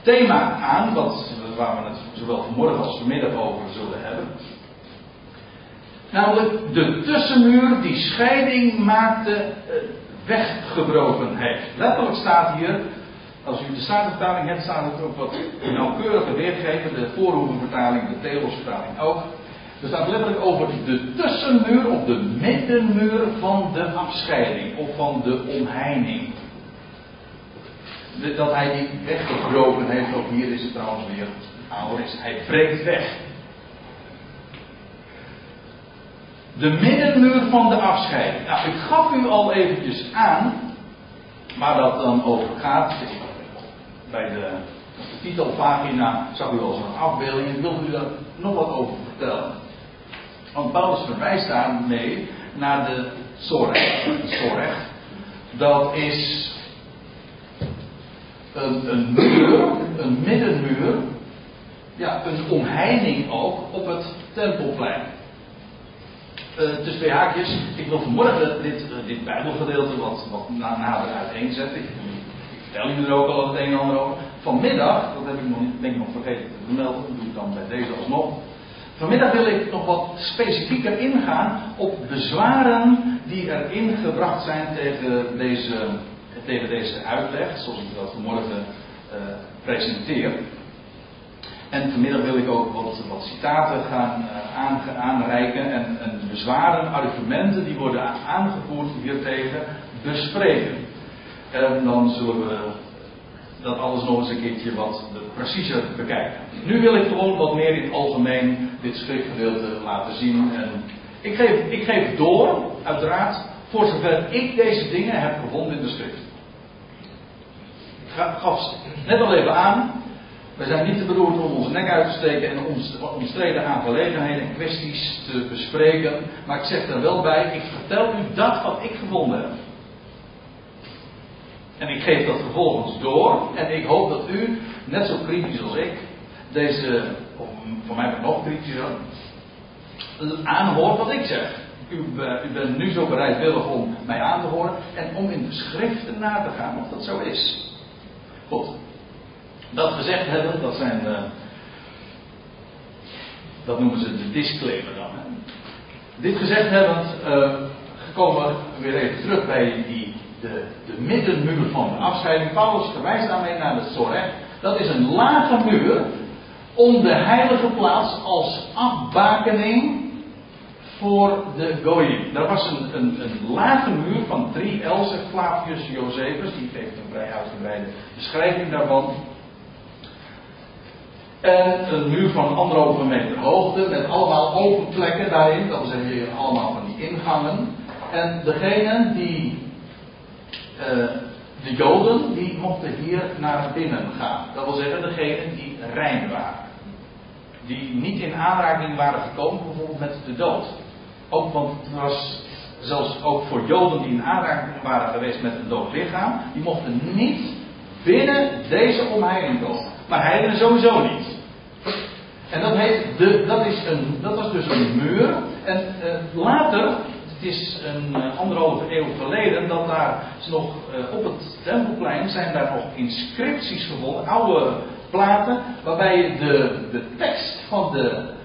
Speaker 1: thema aan, wat, waar we het zowel vanmorgen als vanmiddag over zullen hebben. Namelijk de tussenmuur die scheiding maakte, eh, weggebroken heeft. Letterlijk staat hier, als u de Statenvertaling hebt, staat het ook wat nauwkeuriger weergegeven. De voorhoevenvertaling, de Theosvertaling ook. Er staat letterlijk over de tussenmuur of de middenmuur van de afscheiding of van de omheining dat hij die weggebroken heeft, ook hier is het trouwens weer ouder Hij breekt weg. De middenmuur van de afscheiding. Nou, ik gaf u al eventjes aan waar dat dan over gaat. Bij de, titelpagina zag u al zo'n afbeelding. Ik wil u daar nog wat over vertellen. Want Paulus verwijst daarmee naar de. Zorg. Dat is een, een muur, een middenmuur, ja, een omheining ook op het tempelplein. Uh, tussen twee haakjes, ik wil vanmorgen dit, uh, dit Bijbelgedeelte wat, wat nader uiteenzetten. Ik, ik vertel jullie er ook al het een en ander over. Vanmiddag, dat heb ik nog niet, denk ik nog vergeten te vermelden, dat doe ik dan bij deze alsnog. Vanmiddag wil ik nog wat specifieker ingaan op bezwaren die er ingebracht zijn tegen deze tegen deze uitleg, zoals ik dat vanmorgen uh, presenteer. En vanmiddag wil ik ook wat, citaten gaan uh, aanreiken en, en bezwaren, argumenten die worden aangevoerd hiertegen bespreken. En dan zullen we dat alles nog eens een keertje wat preciezer bekijken. Nu wil ik gewoon wat meer in het algemeen dit schriftgedeelte laten zien. En ik, geef, ik geef door, uiteraard, voor zover ik deze dingen heb gevonden in de schrift gaf net al even aan. We zijn niet te beroerd om onze nek uit te steken en omstreden aangelegenheden en kwesties te bespreken. Maar ik zeg er wel bij, ik vertel u dat wat ik gevonden heb. En ik geef dat vervolgens door. En ik hoop dat u, net zo kritisch als ik, deze, of voor mij nog kritischer, aanhoort wat ik zeg. U, u bent nu zo bereidwillig om mij aan te horen en om in de schriften na te gaan of dat zo is. Goed. Dat gezegd hebben, dat zijn. Uh, dat noemen ze de disclaimer dan. Hè? Dit gezegd hebbend, uh, komen we weer even terug bij die, de, de middenmuur van de afscheiding. Paulus verwijst daarmee naar de Sorek. Dat is een lage muur om de heilige plaats als afbakening voor de Goyim. Er was een, een, een lage muur van drie zegt Flavius Josephus, die geeft een vrij uitgebreide beschrijving daarvan. En een muur van anderhalve meter hoogte met allemaal open plekken daarin, dat zeggen hier allemaal van die ingangen. En degene die, uh, de Joden, die mochten hier naar binnen gaan. Dat wil zeggen degenen die rein waren. Die niet in aanraking waren gekomen bijvoorbeeld met de dood. Ook, want het was zelfs ook voor Joden die in aanraking waren geweest met een dood lichaam, die mochten niet binnen deze omheining komen. Maar heidenen sowieso niet. En dat, heet de, dat, is een, dat was dus een muur. En uh, later, het is een uh, anderhalve eeuw geleden, dat daar nog uh, op het Tempelplein zijn daar nog inscripties gevonden, oude platen, waarbij je de, de tekst van de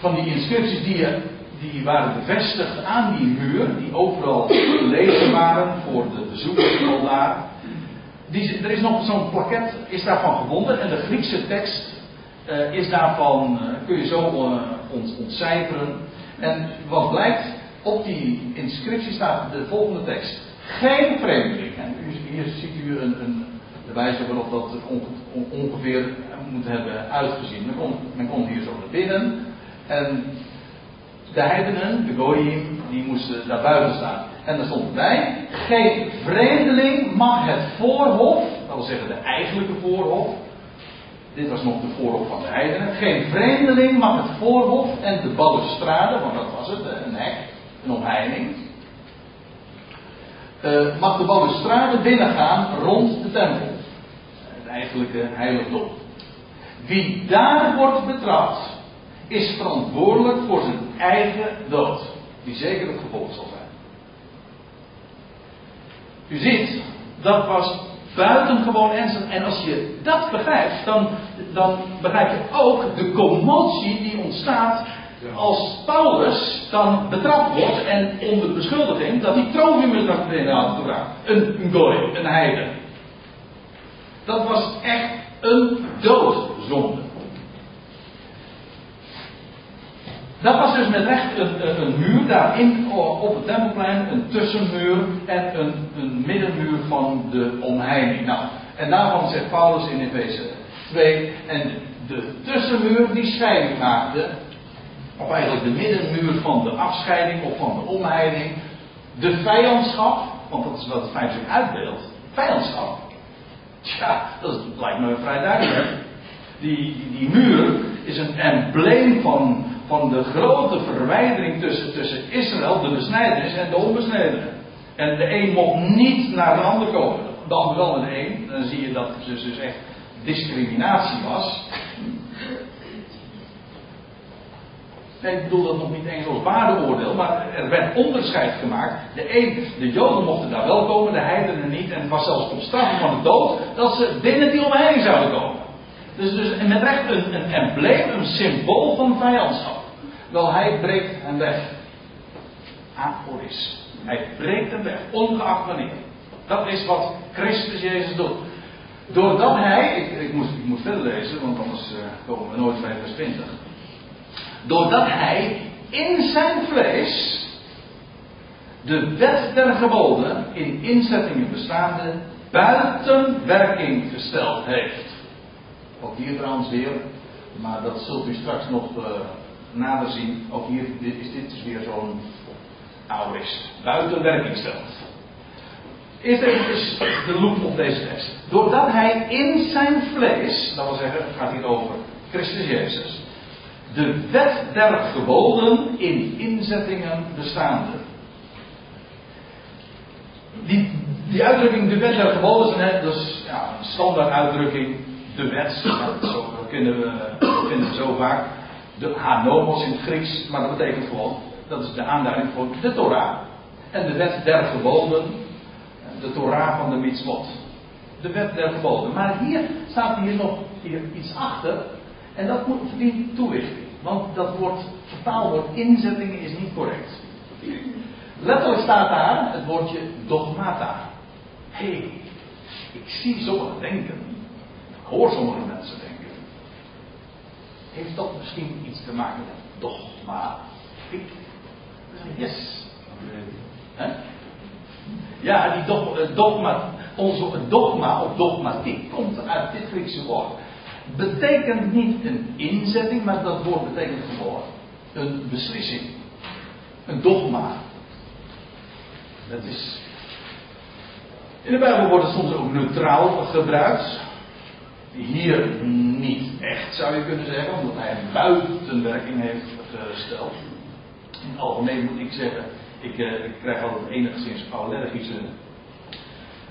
Speaker 1: van die inscripties die, die waren bevestigd aan die muur, die overal gelezen waren voor de bezoekers daar. Er is nog zo'n plaket, is daarvan gewonden en de Griekse tekst uh, is daarvan, uh, kun je zo ont, ontcijferen. En wat blijkt, op die inscriptie staat de volgende tekst. Geen vreemdeling. En hier ziet u een, de wijze waarop dat ongeveer moet hebben uitgezien. Men komt, men hier zo naar binnen. En de heidenen, de goyim, die moesten daar buiten staan. En er stond erbij, geen vreemdeling mag het voorhof, dat wil zeggen de eigenlijke voorhof, dit was nog de voorhof van de heidenen, geen vreemdeling mag het voorhof en de balustrade, want dat was het, een hek, een omheining, uh, mag de balustrade binnengaan rond de tempel. Het eigenlijke heiligdom. Wie daar wordt betrapt, is verantwoordelijk voor zijn eigen dood, die zeker het gevolg zal zijn. U ziet, dat was buitengewoon ernstig. En als je dat begrijpt, dan, dan begrijp je ook de commotie die ontstaat als Paulus dan betrapt wordt en onder beschuldiging dat hij Trofimus naar binnen had gebracht. Een, een gooi, een heide. Dat was echt een doodzonde. Dat was dus met recht een, muur daarin op het tempelplein, een tussenmuur en een, een middenmuur van de omheining. Nou, en daarvan zegt Paulus in Efeze 2, en de tussenmuur die scheiding maakte, of eigenlijk de middenmuur van de afscheiding of van de omheining, de vijandschap, want dat is wat het feit zich uitbeeldt, vijandschap. Tja, dat lijkt me vrij duidelijk. Die, die muur is een embleem van van de grote verwijdering tussen, tussen Israël, de besnijdenis, en de onbesnedenen. En de een mocht niet naar de ander komen. Ander wel naar de een. Dan zie je dat het dus, dus echt discriminatie was. Nee, ik bedoel dat nog niet eens als waardeoordeel, maar er werd onderscheid gemaakt. De, een, de Joden mochten daar wel komen, de heidenen niet. En het was zelfs op straf van de dood dat ze binnen die omheining zouden komen. Dus, dus met recht een, een embleem, een symbool van vijandschap. Wel, hij breekt hem weg. Aporis. Hij breekt hem weg, ongeacht wanneer. Dat is wat Christus Jezus doet. Doordat hij, ik, ik, moet, ik moet verder lezen, want anders uh, komen we nooit bij vers 20. Doordat hij in zijn vlees de wet der geboden in inzettingen bestaande buiten werking gesteld heeft. Ook hier trouwens weer, maar dat zult u straks nog uh, nader zien, ook hier is dit dus weer zo'n auris, buiten werking stelt. Eerst even de loop op deze tekst. Doordat hij in zijn vlees, dat wil zeggen, het gaat hier over Christus Jezus, de wet der geboden in inzettingen bestaande. Die, die uitdrukking, de wet der geboden, is dus ja, een standaard uitdrukking, de wet, zo kennen we, vinden zo vaak de hanomos in het Grieks, maar dat betekent gewoon, dat is de aanduiding voor de Torah. En de wet der geboden, de Torah van de mitzvot. De wet der geboden. Maar hier staat hier nog hier iets achter, en dat moet verdient toelichting. Want dat woord, vertaalwoord inzettingen is niet correct. Letterlijk staat daar het woordje dogmata. Hé, hey, ik zie sommigen denken, ik hoor sommige mensen denken. Heeft dat misschien iets te maken met dogma? Ik, yes. He? Ja, die dogma, onze dogma of dogmatiek komt uit dit Griekse woord. Betekent niet een inzetting, maar dat woord betekent gewoon een beslissing. Een dogma. Dat is. In de Bijbel wordt het soms ook neutraal gebruikt. Hier niet echt zou je kunnen zeggen, omdat hij een buitenwerking heeft gesteld. In het algemeen moet ik zeggen, ik, eh, ik krijg altijd enigszins allergische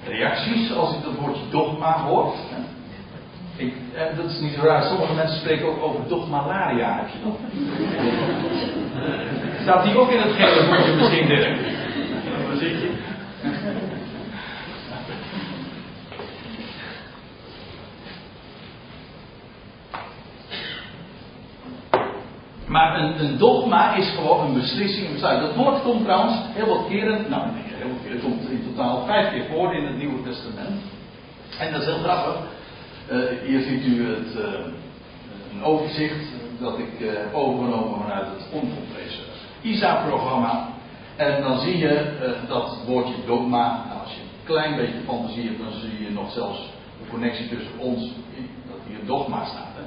Speaker 1: reacties als ik dat woordje dogma hoor. Ik, eh, dat is niet zo raar. Sommige mensen spreken ook over dogmalaria. Heb je? Staat die ook in het gele boekje misschien, Dirk? Maar een, dogma is gewoon een beslissing, een besluit. Dat woord komt trouwens heel wat keren, nou nee, heel wat keren, het komt in totaal vijf keer voor in het Nieuwe Testament. En dat is heel grappig. Uh, hier ziet u het, uh, een overzicht dat ik uh, heb overgenomen vanuit het onvolprezen ISA-programma. En dan zie je dat woordje dogma. Nou, als je een klein beetje fantasie hebt, dan zie je nog zelfs de connectie tussen ons, dat hier dogma staat.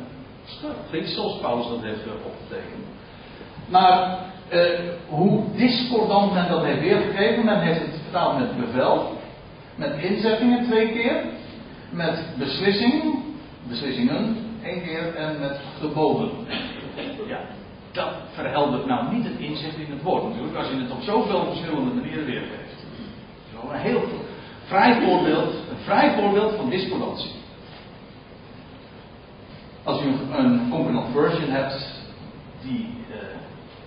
Speaker 1: Grieks zoals Paulus dat heeft opgetekend. Maar hoe discordant men dat heeft weergegeven, men heeft het vertaald met bevel, met inzettingen twee keer met beslissing, beslissingen, één keer en met geboden. Ja, dat verheldert nou niet het inzicht in het woord natuurlijk, als je het op zoveel verschillende manieren weergeeft. Zo een heel vrij voorbeeld, een vrij voorbeeld van discordantie. Als u een concordant version hebt, die uh,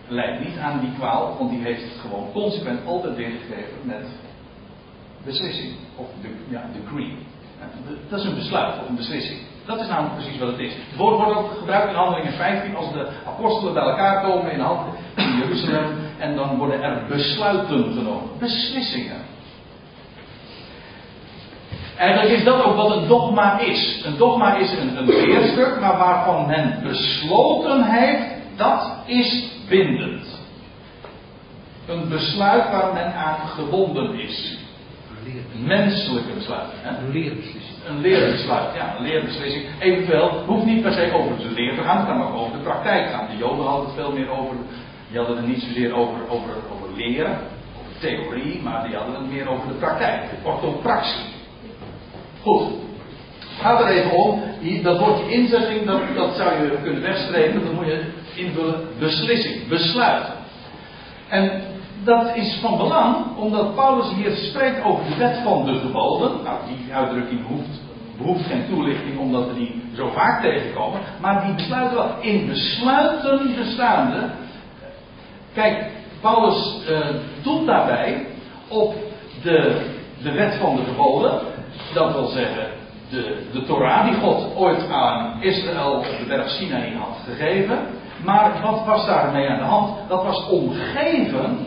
Speaker 1: leidt niet aan die kwaal, want die heeft het gewoon consequent altijd weergegeven met beslissing, of de, ja, decree. Dat is een besluit of een beslissing. Dat is namelijk precies wat het is. Het woord wordt ook gebruikt in Handelingen 15 als de apostelen bij elkaar komen in, in Jeruzalem en dan worden er besluiten genomen. Beslissingen. Eigenlijk is dat ook wat een dogma is. Een dogma is een, een leerstuk, maar waarvan men besloten heeft, dat is bindend. Een besluit waar men aan gebonden is menselijke besluit.
Speaker 2: Een leerbeslissing.
Speaker 1: Een leerbesluit, ja, een leerbeslissing. Eventueel, hoeft niet per se over de leer te gaan, het kan ook over de praktijk gaan. De Joden hadden het veel meer over, die hadden het niet zozeer over, over, over leren, over theorie, maar die hadden het meer over de praktijk. Kortom, praxie. Goed. Gaat er even om, dat woordje inzetting, dat, dat zou je kunnen wegstrepen, dan moet je invullen beslissing, besluit. En dat is van belang, omdat Paulus hier spreekt over de wet van de geboden. Nou, die uitdrukking hoeft, behoeft geen toelichting, omdat we die zo vaak tegenkomen. Maar die besluiten wel. In besluiten bestaande. Kijk, Paulus uh, doet daarbij op de, de wet van de geboden. Dat wil zeggen, de, de Torah die God ooit aan Israël op de berg Sinaï had gegeven. Maar wat was daarmee aan de hand? Dat was omgeven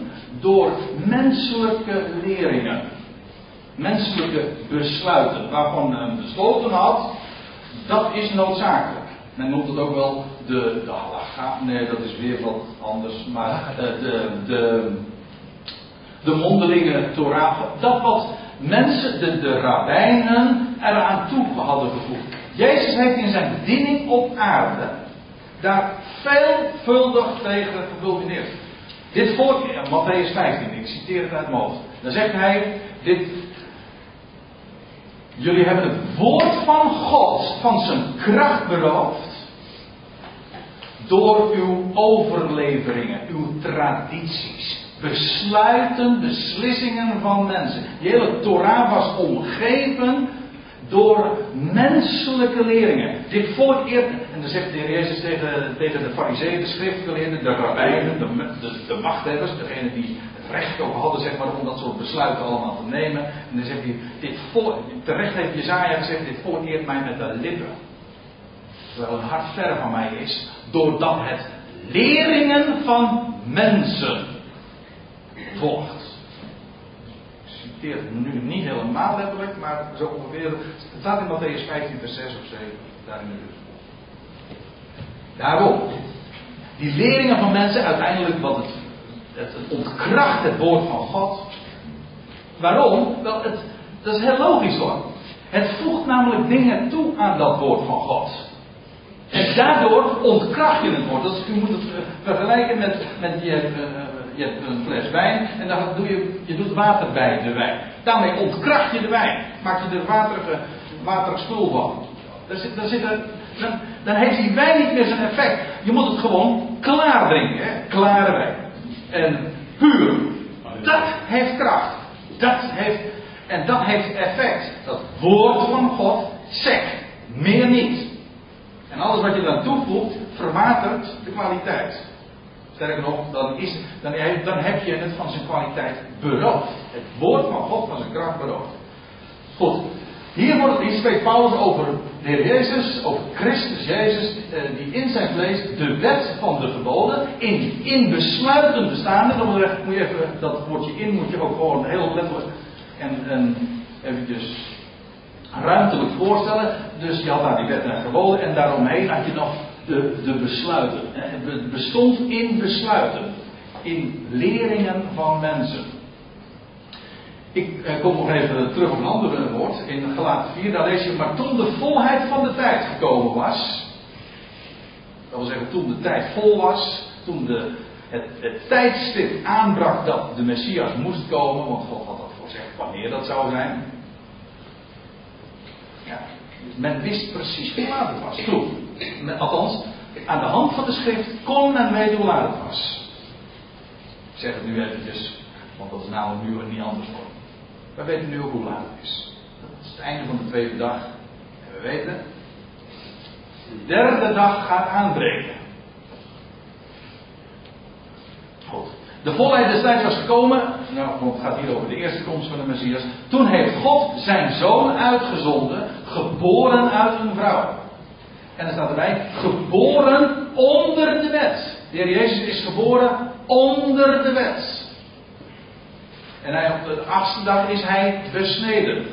Speaker 1: door menselijke leringen. Menselijke besluiten. Waarvan men besloten had, dat is noodzakelijk. Men noemt het ook wel de, de halacha. Nee, dat is weer wat anders. Maar uh, de, de, de mondelinge Torah. Dat wat mensen, de, de rabbijnen, eraan toe hadden gevoegd. Jezus heeft in zijn bediening op aarde daar veelvuldig tegen gebulmineerd. Dit volk, Matthäus 15, ik citeer het uit hoofd. Dan zegt hij, dit, jullie hebben het woord van God van zijn kracht beroofd. Door uw overleveringen, uw tradities, besluiten, beslissingen van mensen. Die hele Torah was omgeven door menselijke leringen. Dit volk eert, en dan zegt de Jezus tegen, tegen de fariseeën, de schriftgeleerden, de rabbijnen, de, de, de machthebbers, degene die het recht ook hadden zeg maar, om dat soort besluiten allemaal te nemen. En dan zegt hij, dit volk, terecht heeft Jezaja gezegd, dit volk eert mij met de lippen. Terwijl het hart ver van mij is, doordat het leringen van mensen volgt. Ik citeer het nu niet helemaal letterlijk, maar zo ongeveer. Het staat in Matthäus 15, vers 6 of 7, daar buurt. Daarom, die leringen van mensen, uiteindelijk wat het, het, ontkracht het woord van God. Waarom? Wel, het, dat is heel logisch hoor. Het voegt namelijk dingen toe aan dat woord van God. En daardoor ontkracht je het woord. Dat u moet het eh, vergelijken met, met je, uh, je hebt een fles wijn en dan doe je, je doet water bij de wijn. Daarmee ontkracht je de wijn. Maak je er waterige, waterig spul van. Daar zit, daar zit dan, dan heeft die wijn niet meer zijn effect. Je moet het gewoon klaar drinken. Klare wijn. En puur. Dat heeft kracht. Dat heeft, en dat heeft effect. Dat woord van God zegt. Meer niet. En alles wat je dan toevoegt, verwatert de kwaliteit. Sterker nog, dan, is, dan, dan heb je het van zijn kwaliteit beroofd. Het woord van God van zijn kracht beroofd. Goed, hier, wordt, hier spreekt Paulus over de Heer Jezus, over Christus Jezus, eh, die in zijn vlees de wet van de geboden in, in besluiten bestaande. Dan moet je even dat woordje in moet je ook gewoon heel letterlijk en, en eventjes ruimtelijk voorstellen. Dus je had daar die wet en geboden en daaromheen had je nog de, de besluiten. Het bestond in besluiten, in leringen van mensen. Ik eh, kom nog even terug op een ander woord. In Galaten 4, daar lees je, maar toen de volheid van de tijd gekomen was. Dat wil zeggen, toen de tijd vol was. Toen de, het, het tijdstip aanbrak dat de Messias moest komen. Want God had dat voorzegd wanneer dat zou zijn. Ja, dus men wist precies hoe laat het was. Toen. Althans, aan de hand van de schrift kon men weten hoe laat het was. Ik zeg het nu eventjes, want dat is namelijk nu niet anders voor. We weten nu ook hoe laat het is. Dat is het einde van de tweede dag. En we weten, de derde dag gaat aanbreken. Goed. De volheid des tijds was gekomen, nou, want het gaat hier over de eerste komst van de Messias. Toen heeft God zijn zoon uitgezonden, geboren uit een vrouw. En er staat erbij, geboren onder de wet. De Heer Jezus is geboren onder de wet. En hij, op de achtste dag is hij besneden.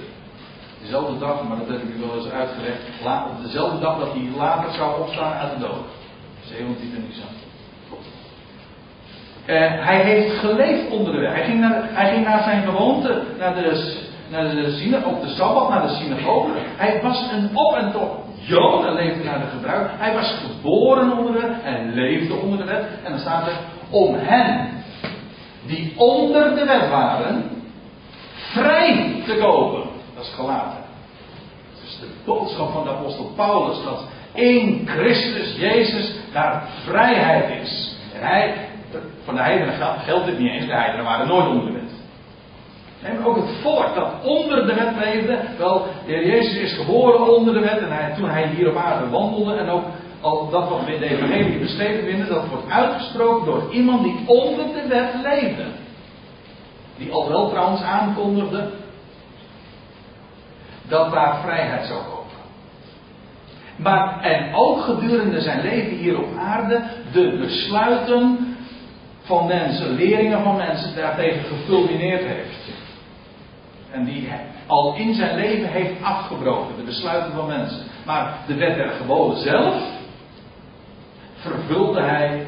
Speaker 1: Dezelfde dag, maar dat heb ik u wel eens uitgelegd. Op dezelfde dag dat hij later zou opstaan uit de dood. 17 Nisan. En hij heeft geleefd onder de wet. Hij ging naar, hij ging naar zijn gewoonte, naar de, naar de op de Sabbat, naar de synagoge. Hij was een op en top En leefde naar de gebruik. Hij was geboren onder de en leefde onder de wet. En dan staat er, om hen die onder de wet waren, vrij te kopen. Dat is gelaten. Is de boodschap van de apostel Paulus dat in Christus Jezus daar vrijheid is. En hij, van de heidenen geldt dit niet eens, de heidenen waren nooit onder de wet. En ook het volk dat onder de wet leefde, wel, de Heer Jezus is geboren onder de wet en hij, toen hij hier op aarde wandelde en ook al dat wat we in de evangelie beschreven vinden, dat wordt uitgesproken door iemand die onder de wet leefde. Die al wel trouwens aankondigde dat daar vrijheid zou komen. Maar en ook gedurende zijn leven hier op aarde de besluiten van mensen, leringen van mensen daartegen gefulmineerd heeft. En die al in zijn leven heeft afgebroken, de besluiten van mensen. Maar de wet der geboden zelf, vervulde hij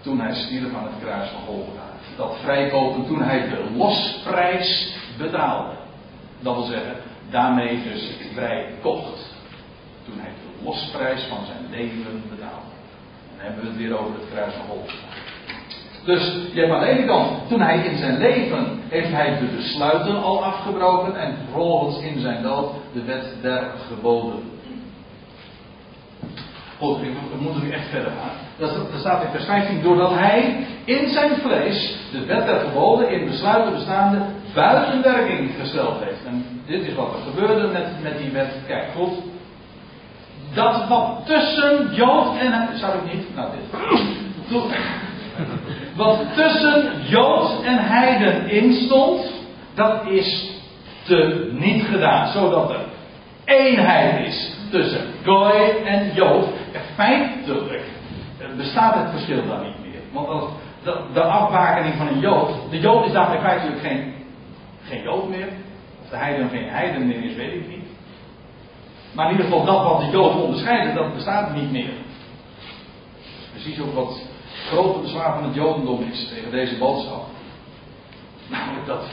Speaker 1: toen hij stierf aan het kruis van Golgotha. Dat vrijkopen toen hij de losprijs betaalde. Dat wil zeggen, daarmee dus vrij kocht. Toen hij de losprijs van zijn leven betaalde. Dan hebben we het weer over het kruis van Golgotha. Dus je hebt aan de ene kant, toen hij in zijn leven, heeft hij de besluiten al afgebroken en vervolgens in zijn dood de wet der geboden Goed, we moeten nu echt verder gaan. Dat staat in vers 15. Doordat hij in zijn vlees de wet der geboden in besluiten bestaande buiten werking gesteld heeft. En dit is wat er gebeurde met, met die wet. Kijk, goed. Dat wat tussen Jood en. Zou ik niet? Nou, dit. Wat tussen Jood en Heiden instond, dat is te niet gedaan. Zodat er eenheid is tussen Goy en Jood. En feitelijk, bestaat het verschil dan niet meer. Want als de, de afbakening van een Jood, de Jood is daarmee feitelijk geen, geen Jood meer. Of de heiden geen heiden meer is, weet ik niet. Maar in ieder geval dat wat de Jood onderscheiden, dat bestaat niet meer. Precies ook wat grote bezwaar van het Jodendom is tegen deze boodschap. Namelijk dat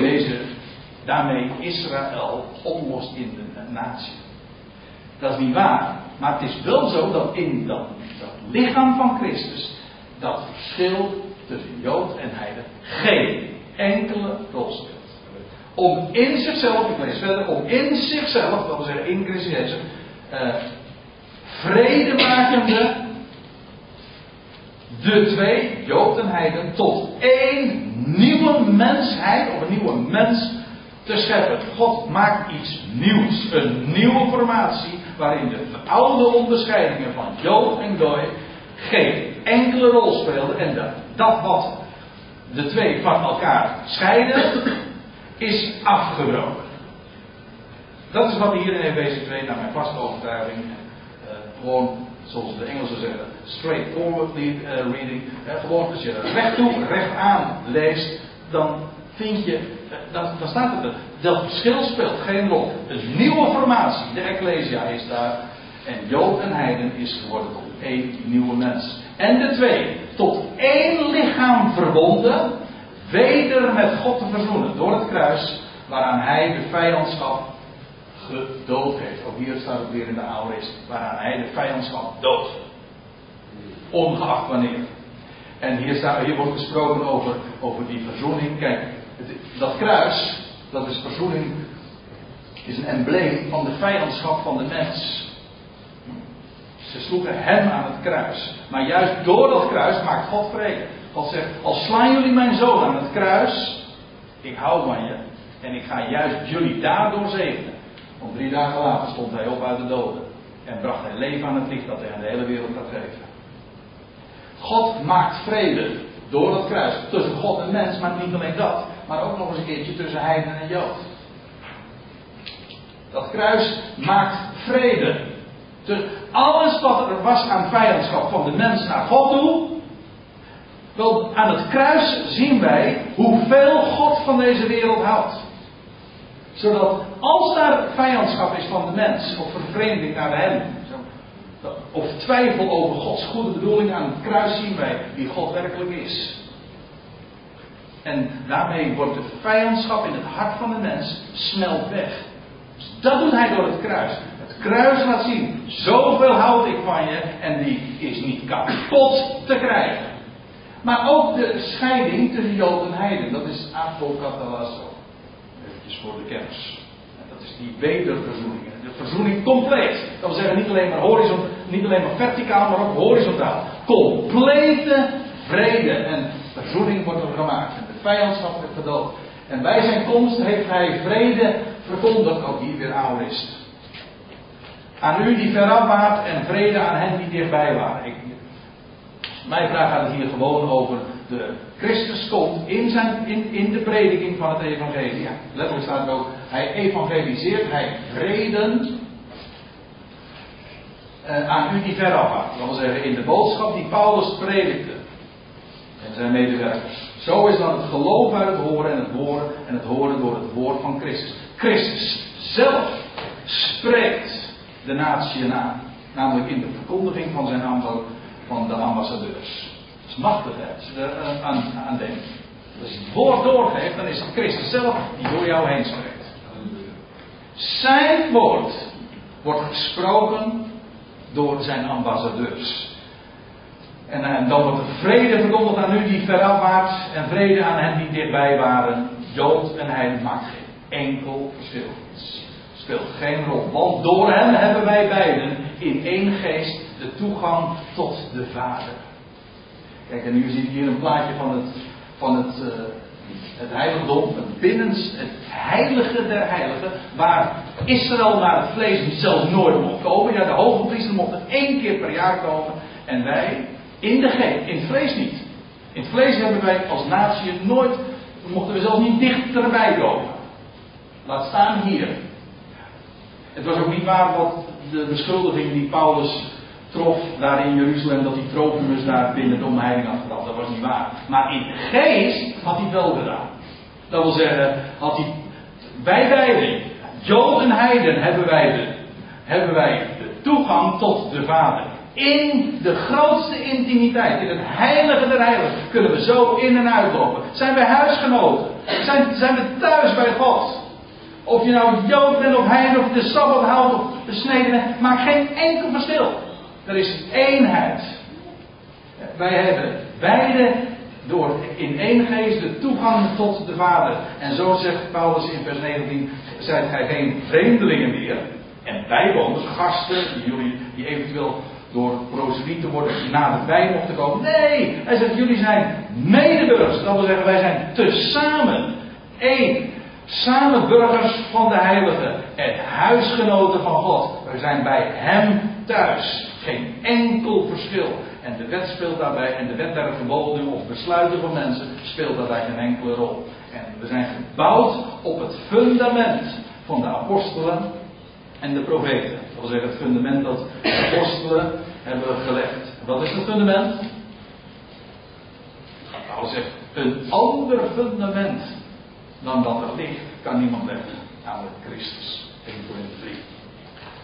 Speaker 1: deze daarmee Israël oplost in de natie. Dat is niet waar. Maar het is wel zo dat in dat, dat lichaam van Christus dat verschil tussen Jood en Heiden geen enkele rol speelt. Om in zichzelf, ik lees verder, om in zichzelf, dat wil zeggen in Christus Jezus, uh, vredemakende de twee, Jood en Heiden, tot één nieuwe mensheid, of een nieuwe mens te scheppen. God maakt iets nieuws, een nieuwe formatie, waarin de oude onderscheidingen van Jood en Goy geen enkele rol speelden. En dat, dat wat de twee van elkaar scheiden, is afgebroken. Dat is wat hier in Efeze 2, naar mijn vaste overtuiging, uh, gewoon zoals de Engelsen zeggen, straightforward uh, reading. Uh, gewoon als je recht toe, recht aan leest, dan vind je, uh, dan, dan staat het er. Dat verschil speelt geen rol. Een nieuwe formatie, de Ecclesia is daar. En Jood en Heiden is geworden tot één nieuwe mens. En de twee, tot één lichaam verbonden, weder met God te verzoenen door het kruis, waaraan hij de vijandschap gedood heeft. Ook hier staat het weer in de Aorist, waaraan hij de vijandschap dood. Ongeacht wanneer. En hier, staat, wordt gesproken over, over die verzoening. Kijk, dat kruis, dat is verzoening, is een embleem van de vijandschap van de mens. Ze sloegen hem aan het kruis. Maar juist door dat kruis maakt God vrede. God zegt, als slaan jullie mijn zoon aan het kruis, ik hou van je. En ik ga juist jullie daardoor zegenen. Want drie dagen later stond hij op uit de doden. En bracht hij leven aan het licht dat hij aan de hele wereld gaat geven. God maakt vrede door dat kruis. Tussen God en mens, maar niet alleen dat. Maar ook nog eens een keertje tussen heiden en jood. Dat kruis maakt vrede. Dus alles wat er was aan vijandschap van de mens naar God toe. Wel, aan het kruis zien wij hoeveel God van deze wereld houdt. Zodat als daar vijandschap is van de mens, of vervreemding naar hem, of twijfel over Gods goede bedoeling aan het kruis zien wij wie God werkelijk is. En daarmee wordt de vijandschap in het hart van de mens smelt weg. Dus dat doet hij door het kruis. Het kruis laat zien, zoveel houd ik van je en die is niet kapot te krijgen. Maar ook de scheiding tussen Jood en Heiden, dat is apokatalasso. Eventjes voor de kennis. Dat is die wederverzoening. De verzoening compleet. Dat wil zeggen niet alleen maar horizon, niet alleen maar verticaal, maar ook horizontaal. Complete vrede en verzoening wordt er gemaakt. En de vijandschap wordt gedood. En bij zijn komst heeft hij vrede verkondigd, ook hier weer Aorist. Aan u die veraf waart en vrede aan hen die dichtbij waren. Ik, mijn vraag gaat hier gewoon over de Christus komt in, zijn, in, in de prediking van het evangelie. Letterlijk staat het ook, hij evangeliseert, hij vreden uh, aan u die veraf waart. Dat wil zeggen, in de boodschap die Paulus predikte. En zijn medewerkers. Zo is dan het geloof uit het horen en het horen en het horen door het woord van Christus. Christus zelf spreekt de natie aan. Namelijk in de verkondiging van zijn aantal van de ambassadeurs. Dat is machtig, hè, als je er eh, aan, aan denkt. Als je het woord doorgeeft, dan is het Christus zelf die door jou heen spreekt. Zijn woord wordt gesproken door zijn ambassadeurs. En, en, dan wordt er vrede verkondigd aan u die veraf waart en vrede aan hen die dichtbij waren. Jood en hij maakt geen enkel verschil. Speelt geen rol. Want door hem hebben wij beiden in één geest de toegang tot de Vader. Kijk, en nu zie je hier een plaatje van het, van het, uh, het heiligdom, het binnenst, het heilige der heiligen, waar Israël naar het vlees zelfs nooit mocht komen. Ja, de hoge priester mocht er één keer per jaar komen. En wij, in de geest, in het vlees niet. In het vlees hebben wij als natie nooit, mochten we zelfs niet dichterbij komen. Laat staan hier. Het was ook niet waar wat de beschuldiging die Paulus trof daar in Jeruzalem dat die Trofimus daar binnen de omheining had. Dat was niet waar. Maar in geest had hij wel gedaan. Dat wil zeggen, had hij, wij beiden, Jood en Heiden, hebben wij, de, hebben wij de toegang tot de Vader. In de grootste intimiteit, in het heilige der heiligen, kunnen we zo in en uitlopen. Zijn wij huisgenoten? Zijn, zijn we thuis bij God? Of je nou Jood bent of Heiden of de Sabbat houdt of besneden maakt geen enkel verschil. Er is eenheid. Wij hebben beide door in één geest de toegang tot de Vader. En zo zegt Paulus in vers 19: zijt gij geen vreemdelingen meer en bijwoners, gasten, die jullie die eventueel door proselieten worden naderbij mochten komen. Nee, hij zegt jullie zijn medeburgers. Dat wil zeggen, wij zijn tezamen één. Samen burgers van de Heilige en huisgenoten van God. We zijn bij Hem thuis. Geen enkel verschil. En de wet speelt daarbij, en de wet der geboden of besluiten van mensen speelt daarbij geen enkele rol. En we zijn gebouwd op het fundament van de apostelen en de profeten. Dat wil zeggen het fundament dat de apostelen hebben gelegd. Wat is het fundament? Paulus zegt, een ander fundament dan dat er ligt, kan niemand leggen. Namelijk Christus. 1 Corinthië 3.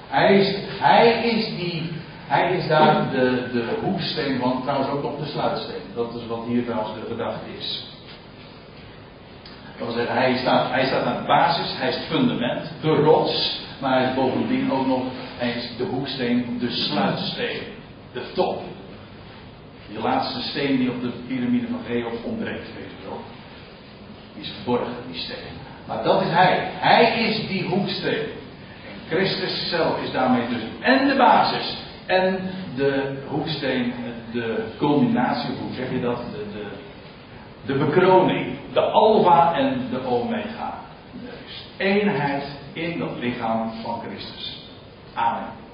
Speaker 1: Hij is, hij is die hij is daar de, de hoeksteen van, trouwens ook nog de sluitsteen. Dat is wat hier trouwens de gedachte is. Dat wil zeggen, hij staat, hij staat aan de basis, hij is het fundament, de rots, maar hij is bovendien ook nog, hij is de hoeksteen, de sluitsteen, de top. Die laatste steen die op de piramide van Cheops ontbreekt, weet je wel. Die is verborgen, die steen. Maar dat is hij. Hij is die hoeksteen. En Christus zelf is daarmee dus en de basis en de hoeksteen, de culminatie, hoe zeg je dat? De, de, de bekroning, de alfa en de omega. Is eenheid in dat lichaam van Christus. Amen.